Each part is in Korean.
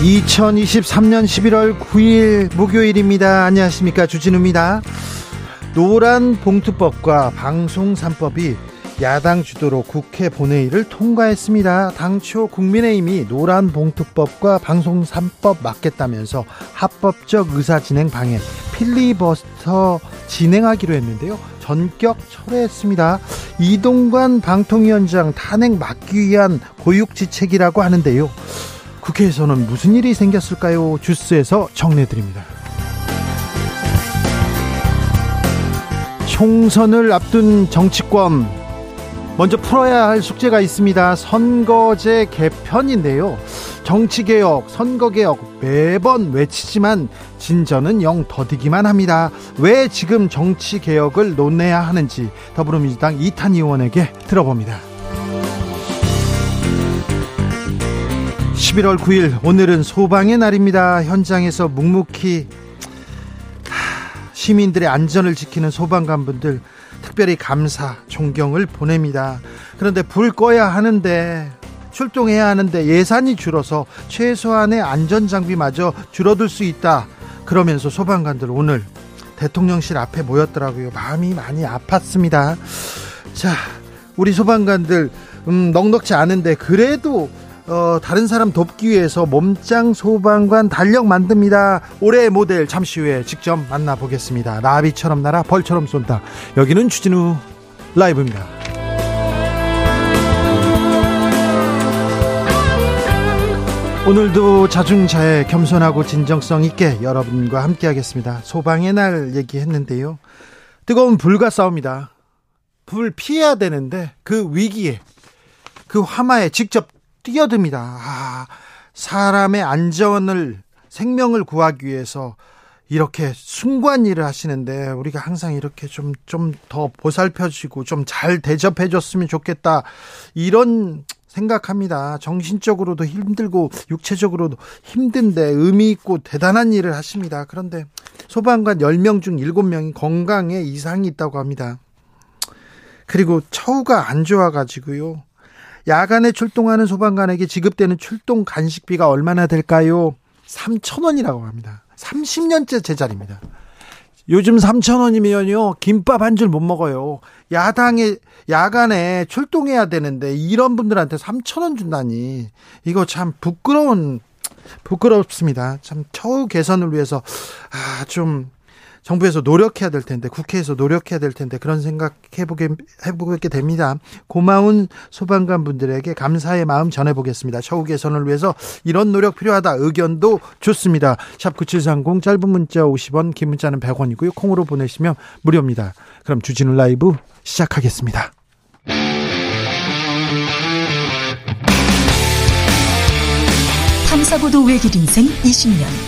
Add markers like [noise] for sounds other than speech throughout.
2023년 11월 9일 목요일입니다. 안녕하십니까. 주진우입니다. 노란 봉투법과 방송 3법이 야당 주도로 국회 본회의를 통과했습니다. 당초 국민의힘이 노란 봉투법과 방송 3법 맞겠다면서 합법적 의사진행 방해 필리버스터 진행하기로 했는데요. 전격 철회했습니다. 이동관 방통위원장 탄핵 막기 위한 고육지책이라고 하는데요. 국회에서는 무슨 일이 생겼을까요? 주스에서 정리해드립니다. 총선을 앞둔 정치권 먼저 풀어야 할 숙제가 있습니다. 선거제 개편인데요. 정치개혁, 선거개혁 매번 외치지만 진전은 영 더디기만 합니다. 왜 지금 정치개혁을 논해야 하는지 더불어민주당 이탄 의원에게 들어봅니다. 11월 9일 오늘은 소방의 날입니다. 현장에서 묵묵히 시민들의 안전을 지키는 소방관분들 특별히 감사, 존경을 보냅니다. 그런데 불 꺼야 하는데 출동해야 하는데 예산이 줄어서 최소한의 안전 장비마저 줄어들 수 있다. 그러면서 소방관들 오늘 대통령실 앞에 모였더라고요. 마음이 많이 아팠습니다. 자, 우리 소방관들 음, 넉넉지 않은데 그래도 어, 다른 사람 돕기 위해서 몸짱 소방관 달력 만듭니다. 올해의 모델 잠시 후에 직접 만나보겠습니다. 나비처럼 날아 벌처럼 쏜다. 여기는 주진우 라이브입니다. 오늘도 자중자애 겸손하고 진정성 있게 여러분과 함께 하겠습니다. 소방의 날 얘기했는데요. 뜨거운 불과 싸웁니다. 불 피해야 되는데 그 위기에 그 화마에 직접 뛰어듭니다. 아, 사람의 안전을 생명을 구하기 위해서 이렇게 숭고한 일을 하시는데 우리가 항상 이렇게 좀 좀 더 보살펴 주시고 좀 잘 대접해 줬으면 좋겠다. 이런 생각합니다. 정신적으로도 힘들고 육체적으로도 힘든데 의미 있고 대단한 일을 하십니다. 그런데 소방관 10명 중 7명이 건강에 이상이 있다고 합니다. 그리고 처우가 안 좋아 가지고요. 야간에 출동하는 소방관에게 지급되는 출동 간식비가 얼마나 될까요? 3천 원이라고 합니다. 30년째 제자리입니다. 요즘 3천 원이면요 김밥 한 줄 못 먹어요. 야당에 야간에 출동해야 되는데 이런 분들한테 3천 원 준다니 이거 참 부끄러운 부끄럽습니다. 참 처우 개선을 위해서 아 좀 정부에서 노력해야 될 텐데 국회에서 노력해야 될 텐데 그런 생각 해보게 해보게 됩니다. 고마운 소방관 분들에게 감사의 마음 전해보겠습니다. 처우 개선을 위해서 이런 노력 필요하다 의견도 좋습니다. 샵 9730 짧은 문자 50원 긴 문자는 100원이고요. 콩으로 보내시면 무료입니다. 그럼 주진우 라이브 시작하겠습니다. 탐사보도 외길 인생 20년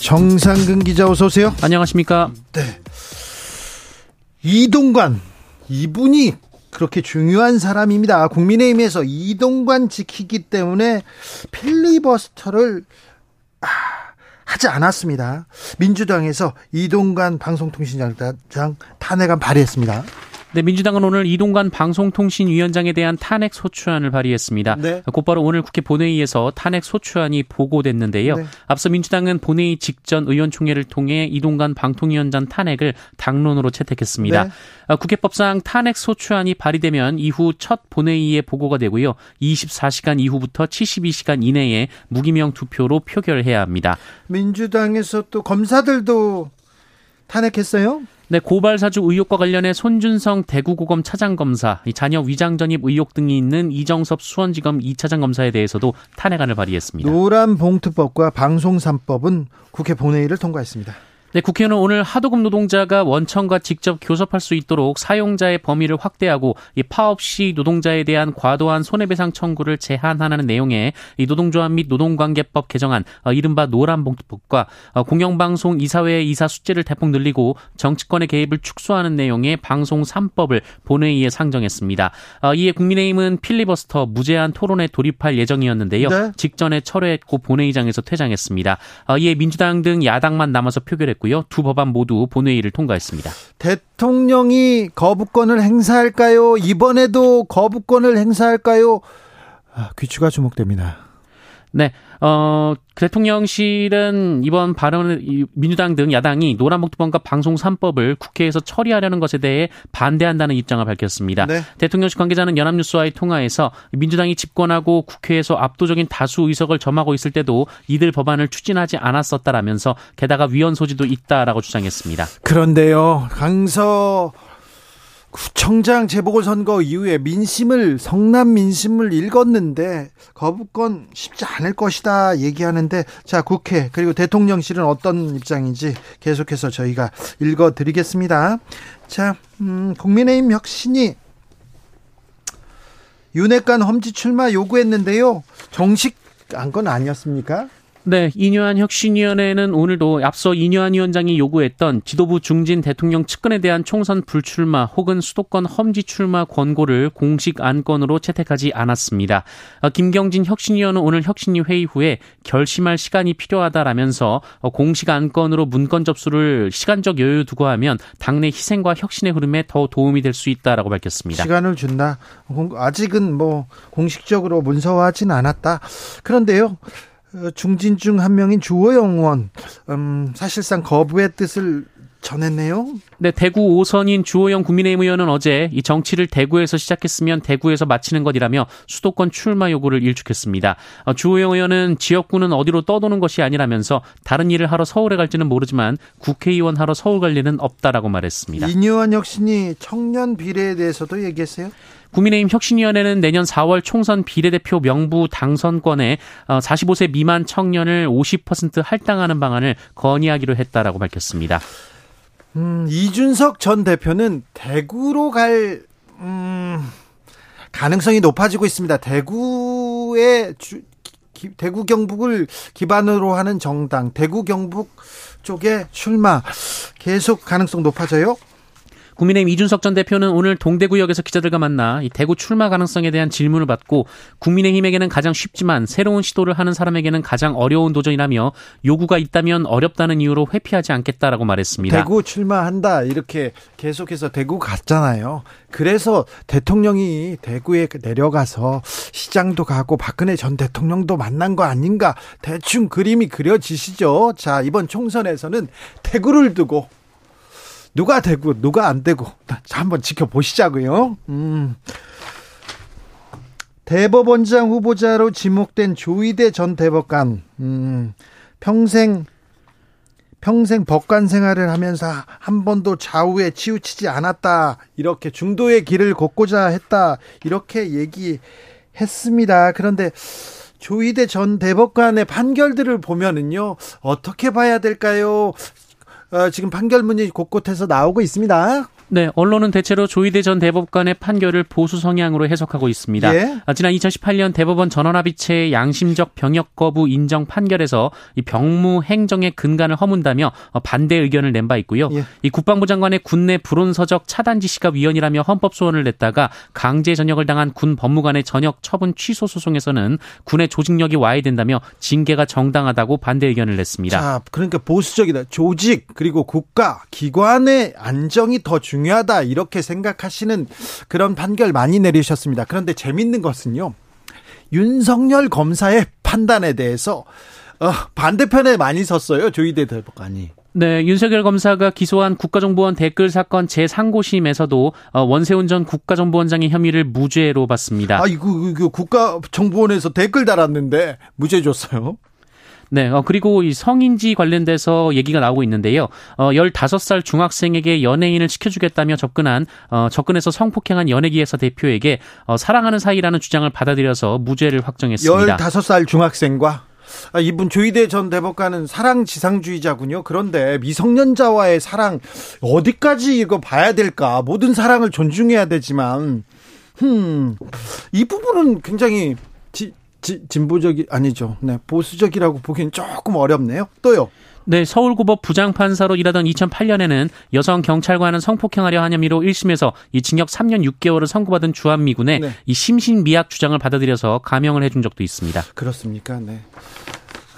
정상근 기자 어서 오세요. 안녕하십니까? 네. 이동관 이분이 그렇게 중요한 사람입니다. 국민의힘에서 이동관 지키기 때문에 필리버스터를 아, 하지 않았습니다. 민주당에서 이동관 방송통신장 탄핵안 발의했습니다. 네, 민주당은 오늘 이동관 방송통신위원장에 대한 탄핵 소추안을 발의했습니다. 네. 곧바로 오늘 국회 본회의에서 탄핵 소추안이 보고됐는데요. 네. 앞서 민주당은 본회의 직전 의원총회를 통해 이동관 방통위원장 탄핵을 당론으로 채택했습니다. 네. 아, 국회법상 탄핵 소추안이 발의되면 이후 첫 본회의에 보고가 되고요. 24시간 이후부터 72시간 이내에 무기명 투표로 표결해야 합니다. 민주당에서 또 검사들도 탄핵했어요? 네, 고발 사주 의혹과 관련해 손준성 대구고검 차장검사, 자녀 위장 전입 의혹 등이 있는 이정섭 수원지검 2차장 검사에 대해서도 탄핵안을 발의했습니다. 노란 봉투법과 방송 3법은 국회 본회의를 통과했습니다. 네, 국회는 오늘 하도급 노동자가 원청과 직접 교섭할 수 있도록 사용자의 범위를 확대하고 이 파업 시 노동자에 대한 과도한 손해배상 청구를 제한하는 내용의 이 노동조합 및 노동관계법 개정안 어, 이른바 노란봉투법과 어, 공영방송 이사회 이사 숫자를 대폭 늘리고 정치권의 개입을 축소하는 내용의 방송 3법을 본회의에 상정했습니다. 어, 이에 국민의힘은 필리버스터 무제한 토론에 돌입할 예정이었는데요. 네. 직전에 철회했고 본회의장에서 퇴장했습니다. 어, 이에 민주당 등 야당만 남아서 표결했고 했고요. 두 법안 모두 본회의를 통과했습니다. 대통령이 거부권을 행사할까요? 이번에도 거부권을 행사할까요? 아, 귀추가 주목됩니다. 네, 어, 대통령실은 이번 발언을 민주당 등 야당이 노란봉투법과 방송 3법을 국회에서 처리하려는 것에 대해 반대한다는 입장을 밝혔습니다. 네. 대통령실 관계자는 연합뉴스와의 통화에서 민주당이 집권하고 국회에서 압도적인 다수 의석을 점하고 있을 때도 이들 법안을 추진하지 않았었다라면서 게다가 위헌 소지도 있다라고 주장했습니다. 그런데요, 강서 구청장 재보궐선거 이후에 민심을 성남 민심을 읽었는데 거부권 쉽지 않을 것이다 얘기하는데 자 국회 그리고 대통령실은 어떤 입장인지 계속해서 저희가 읽어드리겠습니다. 자 음, 국민의힘 혁신이 윤핵관 험지 출마 요구했는데요 정식 안건 아니었습니까? 네, 이뇨한 혁신위원회는 오늘도 앞서 이뇨한 위원장이 요구했던 지도부 중진 대통령 측근에 대한 총선 불출마 혹은 수도권 험지 출마 권고를 공식 안건으로 채택하지 않았습니다. 어, 김경진 혁신위원은 오늘 혁신위 회의 후에 결심할 시간이 필요하다라면서 어, 공식 안건으로 문건 접수를 시간적 여유 두고 하면 당내 희생과 혁신의 흐름에 더 도움이 될 수 있다라고 밝혔습니다. 시간을 준다. 아직은 뭐 공식적으로 문서화하진 않았다. 그런데요. 어, 중진 중 한 명인 주호영 의원 음, 사실상 거부의 뜻을 전했네요. 네, 대구 5선인 주호영 국민의힘 의원은 어제 이 정치를 대구에서 시작했으면 대구에서 마치는 것이라며 수도권 출마 요구를 일축했습니다. 어, 주호영 의원은 지역구는 어디로 떠도는 것이 아니라면서 다른 일을 하러 서울에 갈지는 모르지만 국회의원 하러 서울 갈 일은 없다라고 말했습니다. 이뇨한 혁신이 청년 비례에 대해서도 얘기했어요? 국민의힘 혁신위원회는 내년 4월 총선 비례대표 명부 당선권에 45세 어, 미만 청년을 50% 할당하는 방안을 건의하기로 했다라고 밝혔습니다. 음, 이준석 전 대표는 대구로 갈 음, 가능성이 높아지고 있습니다. 대구의 주, 기, 대구 경북을 기반으로 하는 정당 대구 경북 쪽에 출마 계속 가능성 높아져요? 국민의힘 이준석 전 대표는 오늘 동대구역에서 기자들과 만나 이 대구 출마 가능성에 대한 질문을 받고 국민의힘에게는 가장 쉽지만 새로운 시도를 하는 사람에게는 가장 어려운 도전이라며 요구가 있다면 어렵다는 이유로 회피하지 않겠다라고 말했습니다. 대구 출마한다 이렇게 계속해서 대구 갔잖아요. 그래서 대통령이 대구에 내려가서 시장도 가고 박근혜 전 대통령도 만난 거 아닌가 대충 그림이 그려지시죠. 자 이번 총선에서는 대구를 두고 누가 되고 누가 안 되고 한번 지켜보시자고요. 음. 대법원장 후보자로 지목된 조희대 전 대법관 음, 평생 평생 법관 생활을 하면서 한 번도 좌우에 치우치지 않았다 이렇게 중도의 길을 걷고자 했다 이렇게 얘기했습니다. 그런데 조희대 전 대법관의 판결들을 보면은요 어떻게 봐야 될까요? 어, 지금 판결문이 곳곳에서 나오고 있습니다. 네, 언론은 대체로 조희대 전 대법관의 판결을 보수 성향으로 해석하고 있습니다. 예? 아, 지난 2018년 대법원 전원합의체의 양심적 병역 거부 인정 판결에서 이 병무 행정의 근간을 허문다며 어, 반대 의견을 낸 바 있고요. 예. 이 국방부 장관의 군내 불온서적 차단 지시가 위헌이라며 헌법 소원을 냈다가 강제 전역을 당한 군 법무관의 전역 처분 취소 소송에서는 군의 조직력이 와야 된다며 징계가 정당하다고 반대 의견을 냈습니다. 자, 그러니까 보수적이다. 조직 그리고 국가 기관의 안정이 더 중요. 중요하다 이렇게 생각하시는 그런 판결 많이 내리셨습니다. 그런데 재밌는 것은요. 윤석열 검사의 판단에 대해서 어, 반대편에 많이 섰어요. 조희대 대법관이. 네, 윤석열 검사가 기소한 국가정보원 댓글 사건 제3고심에서도 어, 원세훈 전 국가정보원장의 혐의를 무죄로 봤습니다. 아, 이거, 이거 국가정보원에서 댓글 달았는데 무죄 줬어요. 네, 어, 그리고 이 성인지 관련돼서 얘기가 나오고 있는데요. 어, 15살 중학생에게 연예인을 시켜주겠다며 접근한, 어, 접근해서 성폭행한 연예기획사 대표에게 어, 사랑하는 사이라는 주장을 받아들여서 무죄를 확정했습니다. 15살 중학생과 아, 이분 조희대 전 대법관은 사랑 지상주의자군요. 그런데 미성년자와의 사랑 어디까지 이거 봐야 될까? 모든 사랑을 존중해야 되지만, 음, 이 부분은 굉장히 지, 지, 진보적이 아니죠. 네, 보수적이라고 보기엔 조금 어렵네요. 또요. 네, 서울고법 부장판사로 일하던 2008년에는 여성 경찰관은 성폭행하려 한 혐의로 1심에서 이 징역 3년 6개월을 선고받은 주한미군의 네. 이 심신미약 주장을 받아들여서 감형을 해준 적도 있습니다. 그렇습니까? 네.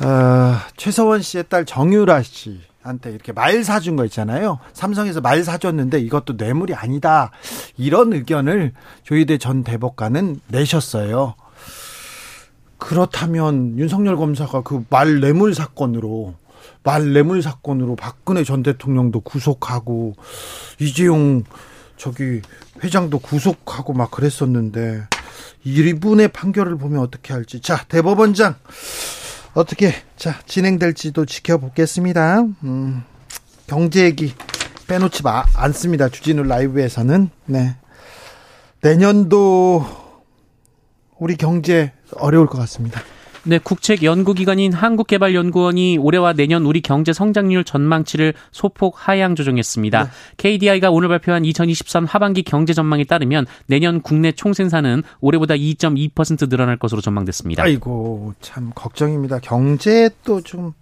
어, 최서원 씨의 딸 정유라 씨. 한테 이렇게 말 사준 거 있잖아요. 삼성에서 말 사줬는데 이것도 뇌물이 아니다. 이런 의견을 조희대 전 대법관은 내셨어요. 그렇다면 윤석열 검사가 그 말 뇌물 사건으로 말 뇌물 사건으로 박근혜 전 대통령도 구속하고 이재용 저기 회장도 구속하고 막 그랬었는데 이분의 판결을 보면 어떻게 할지 자 대법원장 어떻게 자 진행될지도 지켜보겠습니다. 음, 경제 얘기 빼놓지 마, 않습니다. 주진우 라이브에서는 네 내년도 우리 경제 어려울 것 같습니다. 네, 국책 연구기관인 한국개발연구원이 올해와 내년 우리 경제 성장률 전망치를 소폭 하향 조정했습니다. 네. KDI가 오늘 발표한 2023 하반기 경제 전망에 따르면 내년 국내 총생산은 올해보다 2.2% 늘어날 것으로 전망됐습니다. 아이고, 참 걱정입니다. 경제에 또 좀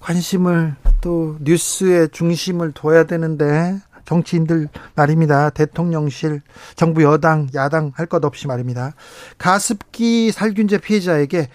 관심을 또 뉴스의 중심을 둬야 되는데 정치인들 말입니다. 대통령실, 정부 여당, 야당 할 것 없이 말입니다. 가습기 살균제 피해자에게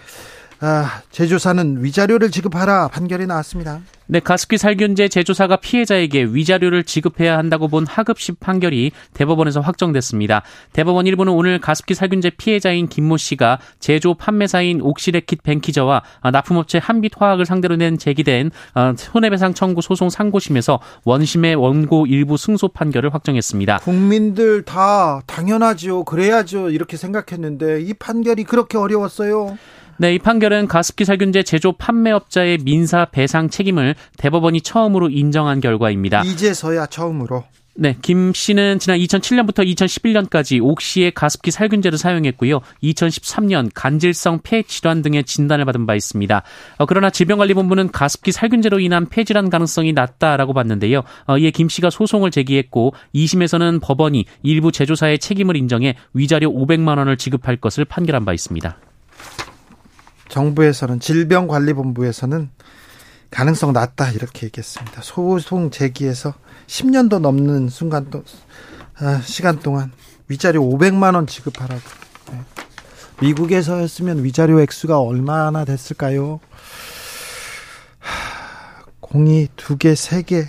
아, 제조사는 위자료를 지급하라 판결이 나왔습니다. 네, 가습기 살균제 제조사가 피해자에게 위자료를 지급해야 한다고 본 하급식 판결이 대법원에서 확정됐습니다. 대법원 1부는 오늘 가습기 살균제 피해자인 김모 씨가 제조 판매사인 옥시레킷 뱅키저와 납품업체 한빛화학을 상대로 낸 제기된 어, 손해배상 청구 소송 상고심에서 원심의 원고 일부 승소 판결을 확정했습니다. 국민들 다 당연하죠. 그래야죠. 이렇게 생각했는데 이 판결이 그렇게 어려웠어요. 네, 이 판결은 가습기 살균제 제조 판매업자의 민사 배상 책임을 대법원이 처음으로 인정한 결과입니다. 이제서야 처음으로. 네, 김 씨는 지난 2007년부터 2011년까지 옥시의 가습기 살균제를 사용했고요. 2013년 간질성 폐 질환 등의 진단을 받은 바 있습니다. 어, 그러나 질병관리본부는 가습기 살균제로 인한 폐 질환 가능성이 낮다라고 봤는데요. 어, 이에 김 씨가 소송을 제기했고 2심에서는 법원이 일부 제조사의 책임을 인정해 위자료 500만 원을 지급할 것을 판결한 바 있습니다. 정부에서는 질병관리본부에서는 가능성 낮다 이렇게 얘기했습니다. 소송 제기해서 10년도 넘는 순간 또 아, 시간 동안 위자료 500만 원 지급하라고. 네. 미국에서였으면 위자료 액수가 얼마나 됐을까요? 공이 두 개, 세 개,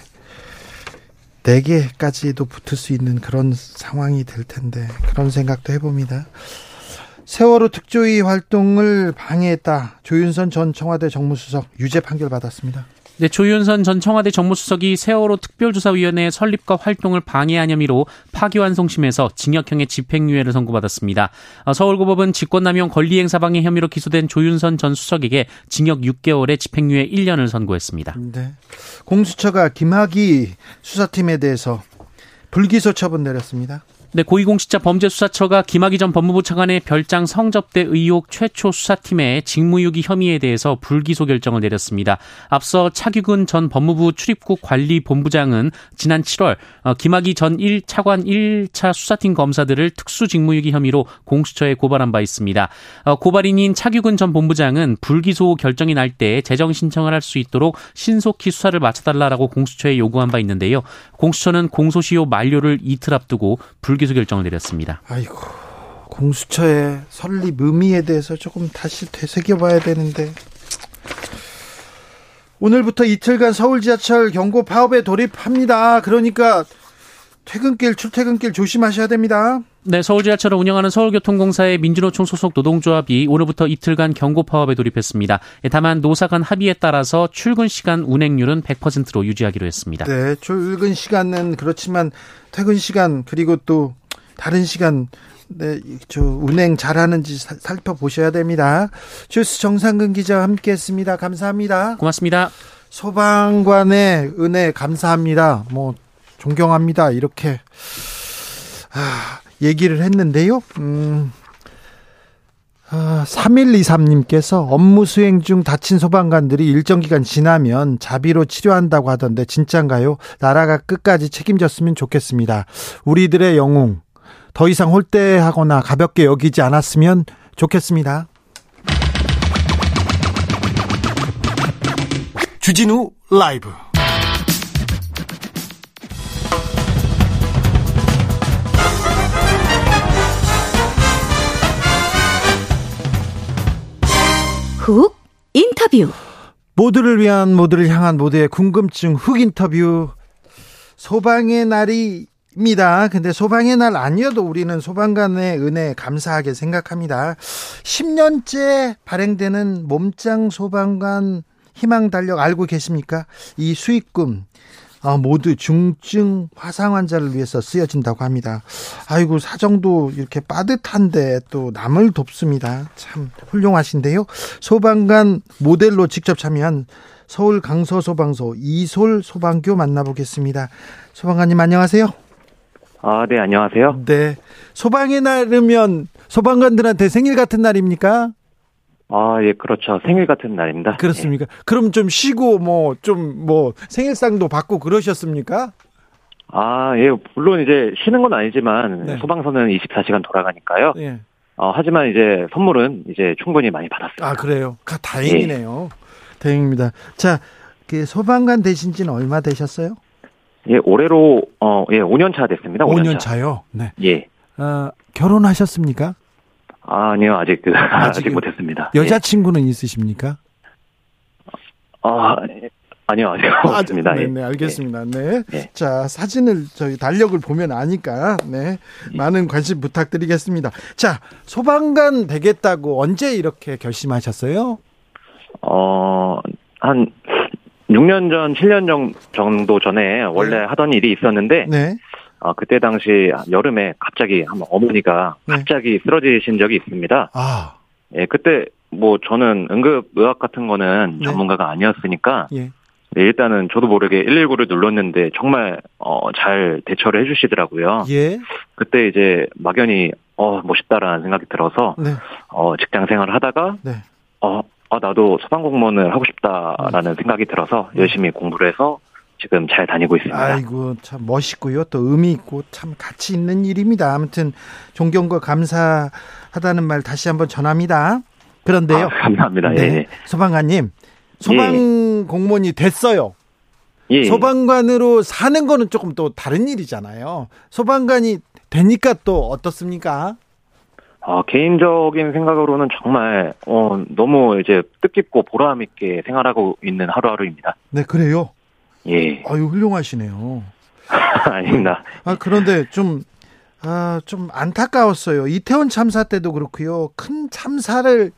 네 개까지도 붙을 수 있는 그런 상황이 될 텐데 그런 생각도 해봅니다. 세월호 특조위 활동을 방해했다. 조윤선 전 청와대 정무수석 유죄 판결 받았습니다. 네, 조윤선 전 청와대 정무수석이 세월호 특별조사위원회 설립과 활동을 방해한 혐의로 파기환송심에서 징역형의 집행유예를 선고받았습니다. 어, 서울고법은 직권남용 권리행사방해 혐의로 기소된 조윤선 전 수석에게 징역 6개월에 집행유예 1년을 선고했습니다. 네. 공수처가 김학의 수사팀에 대해서 불기소 처분 내렸습니다. 네, 고위공직자 범죄수사처가 김학의 전 법무부 차관의 별장 성접대 의혹 최초 수사팀의 직무유기 혐의에 대해서 불기소 결정을 내렸습니다. 앞서 차규근 전 법무부 출입국 관리본부장은 지난 7월 어, 김학의 전 1차관 1차 수사팀 검사들을 특수 직무유기 혐의로 공수처에 고발한 바 있습니다. 어, 고발인인 차규근 전 본부장은 불기소 결정이 날 때 재정 신청을 할 수 있도록 신속히 수사를 마쳐달라고 공수처에 요구한 바 있는데요. 공수처는 공소시효 만료를 이틀 앞두고 불불 기소 결정을 내렸습니다. 아이고 공수처의 설립 의미에 대해서 조금 다시 되새겨봐야 되는데 오늘부터 이틀간 서울 지하철 경고 파업에 돌입합니다. 그러니까 퇴근길 출퇴근길 조심하셔야 됩니다. 네, 서울 지하철을 운영하는 서울교통공사의 민주노총 소속 노동조합이 오늘부터 이틀간 경고 파업에 돌입했습니다. 예, 다만 노사 간 합의에 따라서 출근 시간 운행률은 100%로 유지하기로 했습니다. 네, 출근 시간은 그렇지만 퇴근 시간 그리고 또 다른 시간 네, 저 운행 잘하는지 살펴보셔야 됩니다. 주스 정상근 기자와 함께했습니다. 감사합니다. 고맙습니다. 소방관의 은혜 감사합니다. 뭐 존경합니다. 이렇게 아, 얘기를 했는데요. 음, 아, 3123님께서 업무 수행 중 다친 소방관들이 일정 기간 지나면 자비로 치료한다고 하던데 진짠가요? 나라가 끝까지 책임졌으면 좋겠습니다. 우리들의 영웅 더 이상 홀대하거나 가볍게 여기지 않았으면 좋겠습니다. 주진우 라이브 훅 인터뷰 모두를 위한 모두를 향한 모두의 궁금증 훅 인터뷰 소방의 날이입니다. 근데 소방의 날 아니어도 우리는 소방관의 은혜 감사하게 생각합니다. 10년째 발행되는 몸짱 소방관 희망 달력 알고 계십니까? 이 수익금 어, 모두 중증 화상 환자를 위해서 쓰여진다고 합니다. 아이고 사정도 이렇게 빠듯한데 또 남을 돕습니다. 참 훌륭하신데요. 소방관 모델로 직접 참여한 서울 강서 소방서 이솔 소방교 만나보겠습니다. 소방관님 안녕하세요. 아, 네, 안녕하세요. 네. 소방의 날이면 소방관들한테 생일 같은 날입니까? 아, 예, 그렇죠. 생일 같은 날입니다. 그렇습니까? 예. 그럼 좀 쉬고 뭐좀뭐 생일상도 받고 그러셨습니까? 아, 예, 물론 이제 쉬는 건 아니지만 네. 소방서는 24시간 돌아가니까요. 예. 어, 하지만 이제 선물은 이제 충분히 많이 받았어요. 아, 그래요? 가, 다행이네요. 예. 다행입니다. 자, 그 소방관 되신 지는 얼마 되셨어요? 예, 올해로 어, 예, 5년 차 됐습니다. 5년, 5년 차 요? 네. 예. 어, 결혼하셨습니까? 아, 아니요, [laughs] 아직, 그, 아직, 못했습니다. 여자친구는 예. 있으십니까? 아, 아니요, 아직 아, 없습니다. 네, 네, 알겠습니다. 네. 네. 자, 사진을 저희 달력을 보면 아니까, 네. 많은 관심 부탁드리겠습니다. 자, 소방관 되겠다고 언제 이렇게 결심하셨어요? 어, 한 6년 전, 7년 정도 전에 원래 네. 하던 일이 있었는데, 네. 어, 그때 당시 여름에 갑자기 한 어머니가 네. 갑자기 쓰러지신 적이 있습니다. 아. 예, 그때 뭐 저는 응급의학 같은 거는 네. 전문가가 아니었으니까 예. 네, 일단은 저도 모르게 119를 눌렀는데 정말 어, 잘 대처를 해주시더라고요. 예. 그때 이제 막연히 어 멋있다라는 생각이 들어서 네. 어 직장 생활을 하다가 네. 어 아, 나도 소방공무원을 하고 싶다라는 음. 생각이 들어서 열심히 공부를 해서 지금 잘 다니고 있습니다. 아이고 참 멋있고요. 또 의미 있고 참 가치 있는 일입니다. 아무튼 존경과 감사하다는 말 다시 한번 전합니다. 그런데요. 아, 감사합니다. 네. 예. 소방관님 소방 예. 공무원이 됐어요. 예. 소방관으로 사는 거는 조금 또 다른 일이잖아요. 소방관이 되니까 또 어떻습니까? 아, 개인적인 생각으로는 정말 어, 너무 이제 뜻깊고 보람 있게 생활하고 있는 하루하루입니다. 네, 그래요. 예. 아유, 훌륭하시네요. [laughs] 아닙니다. 아, 그런데 좀, 아, 좀 안타까웠어요. 이태원 참사 때도 그렇고요. 큰 참사를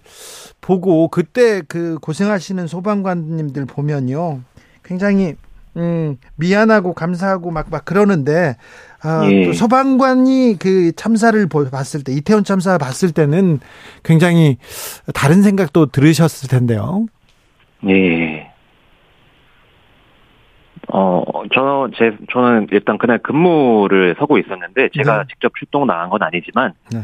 보고 그때 그 고생하시는 소방관님들 보면요. 굉장히 음, 미안하고 감사하고 막, 막 그러는데, 아, 예. 또 소방관이 그 참사를 봤을 때, 이태원 참사 봤을 때는 굉장히 다른 생각도 들으셨을 텐데요. 예. 어, 저, 제, 저는 일단 그날 근무를 서고 있었는데, 제가 네. 직접 출동 나간 건 아니지만, 네.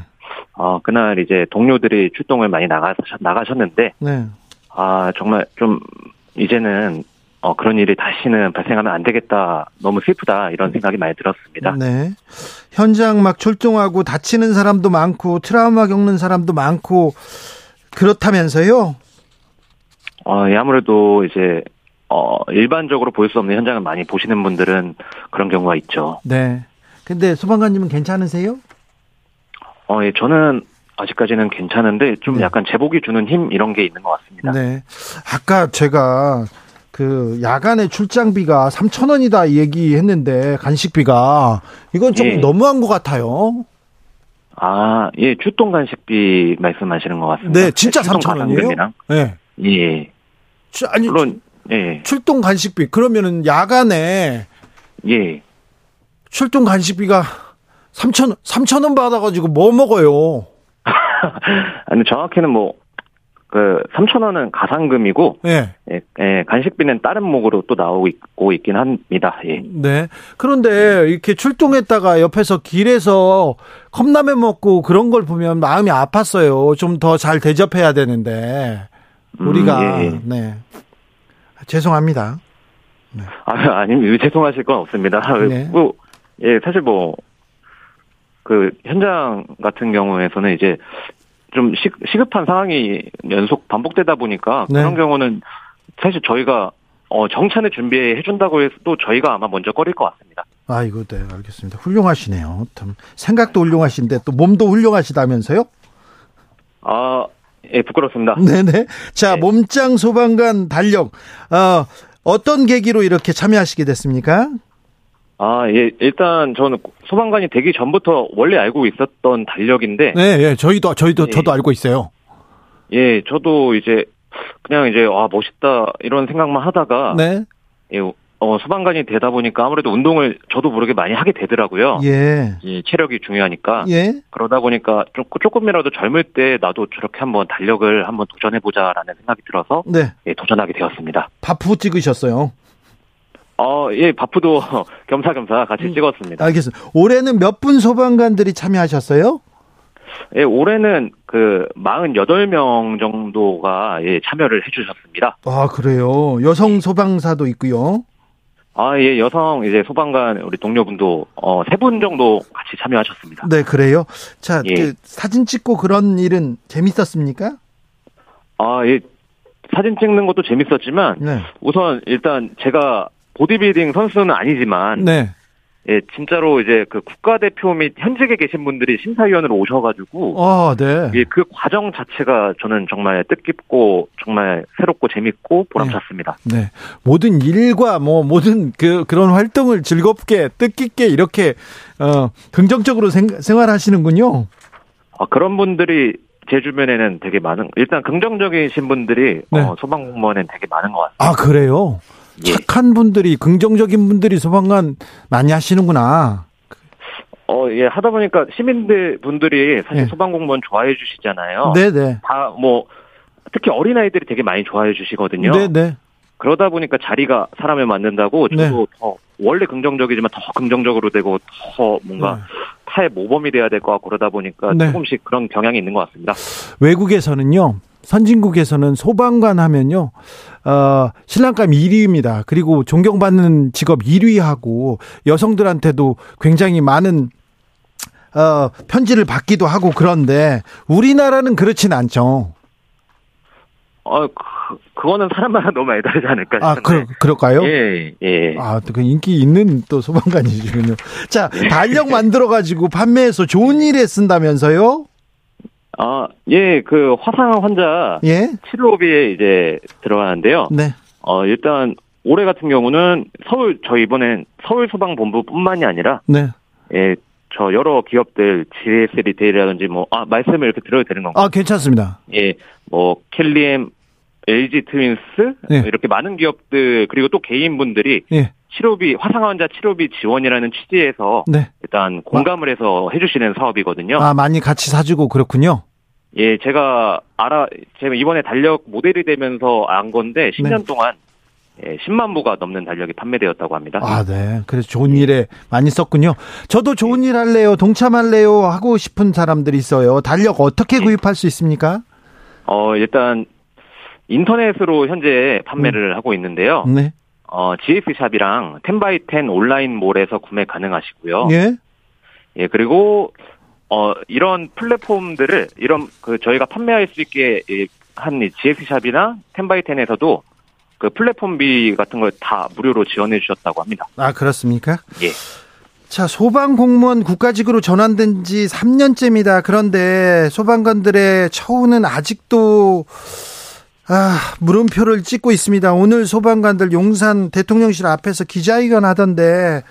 어, 그날 이제 동료들이 출동을 많이 나가, 나가셨는데, 네. 아, 정말 좀, 이제는, 어, 그런 일이 다시는 발생하면 안 되겠다. 너무 슬프다. 이런 생각이 많이 들었습니다. 네. 현장 막 출동하고 다치는 사람도 많고, 트라우마 겪는 사람도 많고, 그렇다면서요? 어, 예, 아무래도 이제, 어, 일반적으로 볼 수 없는 현장을 많이 보시는 분들은 그런 경우가 있죠. 네. 근데 소방관님은 괜찮으세요? 어, 예, 저는 아직까지는 괜찮은데 좀 네. 약간 제복이 주는 힘 이런 게 있는 것 같습니다. 네. 아까 제가 그 야간에 출장비가 3천 원이다 얘기했는데 간식비가 이건 좀 예. 너무한 것 같아요. 아, 예, 출동 간식비 말씀하시는 것 같습니다. 네, 진짜 3천 원이에요? 네. 예. 아니, 물론 예. 출동 간식비 그러면은 야간에 예. 출동 간식비가 3천 3천 원 받아 가지고 뭐 먹어요? [laughs] 아니 정확히는 뭐 그 3천 원은 가상금이고 예. 예. 예, 간식비는 다른 목으로 또 나오고 있긴 합니다. 예. 네. 그런데 이렇게 출동했다가 옆에서 길에서 컵라면 먹고 그런 걸 보면 마음이 아팠어요. 좀 더 잘 대접해야 되는데 우리가 음, 예. 예. 네. 죄송합니다. 네. 아, 아니, 죄송하실 건 없습니다. 네. 뭐, 예, 사실 뭐, 그, 현장 같은 경우에서는 이제 좀 시, 시급한 상황이 연속 반복되다 보니까 네. 그런 경우는 사실 저희가 어, 정찬을 준비해 준다고 해도 저희가 아마 먼저 꺼릴 것 같습니다. 아이고, 네, 알겠습니다. 훌륭하시네요. 참, 생각도 훌륭하신데 또 몸도 훌륭하시다면서요? 아, 예, 부끄럽습니다. [laughs] 네네. 자, 네. 몸짱 소방관 달력. 어, 어떤 계기로 이렇게 참여하시게 됐습니까? 아, 예, 일단 저는 소방관이 되기 전부터 원래 알고 있었던 달력인데. 네, 예, 저희도, 저희도, 예. 저도 알고 있어요. 예, 저도 이제, 그냥 이제, 와, 멋있다, 이런 생각만 하다가. 네. 예, 어, 소방관이 되다 보니까 아무래도 운동을 저도 모르게 많이 하게 되더라고요. 예. 예 체력이 중요하니까. 예. 그러다 보니까 조금, 조금이라도 젊을 때 나도 저렇게 한번 달력을 한번 도전해보자라는 생각이 들어서. 네. 예, 도전하게 되었습니다. 바프 찍으셨어요? 어, 예, 바프도 [laughs] 겸사겸사 같이 음, 찍었습니다. 알겠습니다. 올해는 몇 분 소방관들이 참여하셨어요? 예, 올해는 그 48명 정도가 예, 참여를 해 주셨습니다. 아, 그래요. 여성 소방사도 있고요. 아, 예, 여성 이제 소방관 우리 동료분도 어, 세 분 정도 같이 참여하셨습니다. 네, 그래요. 자, 예. 그 사진 찍고 그런 일은 재밌었습니까? 아, 예. 사진 찍는 것도 재밌었지만 네. 우선 일단 제가 보디빌딩 선수는 아니지만 네. 예, 진짜로 이제 그 국가대표 및 현직에 계신 분들이 심사위원으로 오셔가지고. 아, 네. 예, 그 과정 자체가 저는 정말 뜻깊고 정말 새롭고 재밌고 보람찼습니다. 네. 네. 모든 일과 뭐 모든 그, 그런 활동을 즐겁게 뜻깊게 이렇게, 어, 긍정적으로 생, 생활하시는군요. 아, 그런 분들이 제 주변에는 되게 많은, 일단 긍정적이신 분들이 네. 어, 소방공무원엔 되게 많은 것 같습니다. 아, 그래요? 예. 착한 분들이 긍정적인 분들이 소방관 많이 하시는구나. 어, 예, 하다 보니까 시민들 분들이 사실 예. 소방공무원 좋아해 주시잖아요. 네네. 다 뭐, 특히 어린아이들이 되게 많이 좋아해 주시거든요. 네네. 그러다 보니까 자리가 사람을 만든다고 저도 네. 더 원래 긍정적이지만 더 긍정적으로 되고 더 뭔가 네. 타의 모범이 돼야 될 것 같고 그러다 보니까 네. 조금씩 그런 경향이 있는 것 같습니다. 외국에서는요. 선진국에서는 소방관 하면요, 어, 신랑감 1위입니다. 그리고 존경받는 직업 1위하고 여성들한테도 굉장히 많은 어, 편지를 받기도 하고 그런데 우리나라는 그렇진 않죠. 어, 그, 그거는 사람마다 너무 많이 다르지 않을까 아, 그, 그럴까요? 예, 예. 아, 또그 인기 있는 또 소방관이시군요. 자, 달력 만들어가지고 판매해서 좋은 일에 쓴다면서요? 아, 예, 그 화상 환자 예? 치료비에 이제 들어가는데요. 네. 어, 일단 올해 같은 경우는 서울 저 이번엔 서울 소방 본부뿐만이 아니라 네. 예, 저 여러 기업들 GS 리테일이라든지 뭐 아, 말씀을 이렇게 드려도 되는 건가요? 아, 괜찮습니다. 예. 뭐 켈리엠 LG 트윈스 네. 이렇게 많은 기업들 그리고 또 개인분들이 예. 치료비 화상 환자 치료비 지원이라는 취지에서 네. 일단 공감을 해서 해주시는 사업이거든요. 아 많이 같이 사주고 그렇군요. 예, 제가 알아 제가 이번에 달력 모델이 되면서 안 건데 10년 네. 동안 예, 10만 부가 넘는 달력이 판매되었다고 합니다. 아, 네. 그래서 좋은 일에 많이 썼군요. 저도 좋은 일 할래요, 동참할래요 하고 싶은 사람들이 있어요. 달력 어떻게 네. 구입할 수 있습니까? 어, 일단 인터넷으로 현재 판매를 음. 하고 있는데요. 네. 어, GS샵이랑 10바이10 온라인 몰에서 구매 가능하시고요. 예. 예, 그리고 어, 이런 플랫폼들을 이런 그 저희가 판매할 수 있게 한 GS샵이나 10바이10에서도 그 플랫폼비 같은 걸 다 무료로 지원해 주셨다고 합니다. 아, 그렇습니까? 예. 자, 소방 공무원 국가직으로 전환된 지 3년째입니다. 그런데 소방관들의 처우는 아직도 아, 물음표를 찍고 있습니다. 오늘 소방관들 용산 대통령실 앞에서 기자회견 하던데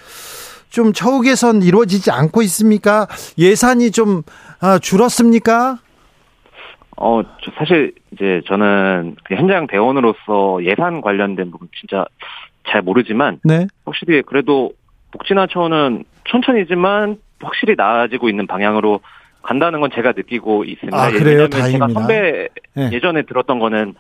좀 처우 개선 이루어지지 않고 있습니까? 예산이 좀 아, 줄었습니까? 어, 사실 이제 저는 그 현장 대원으로서 예산 관련된 부분 진짜 잘 모르지만 네. 확실히 그래도 복지나 차원은 천천히지만 확실히 나아지고 있는 방향으로 간다는 건 제가 느끼고 있습니다. 아, 그래요? 다행입니다. 제가 선배 네. 예전에 들었던 거는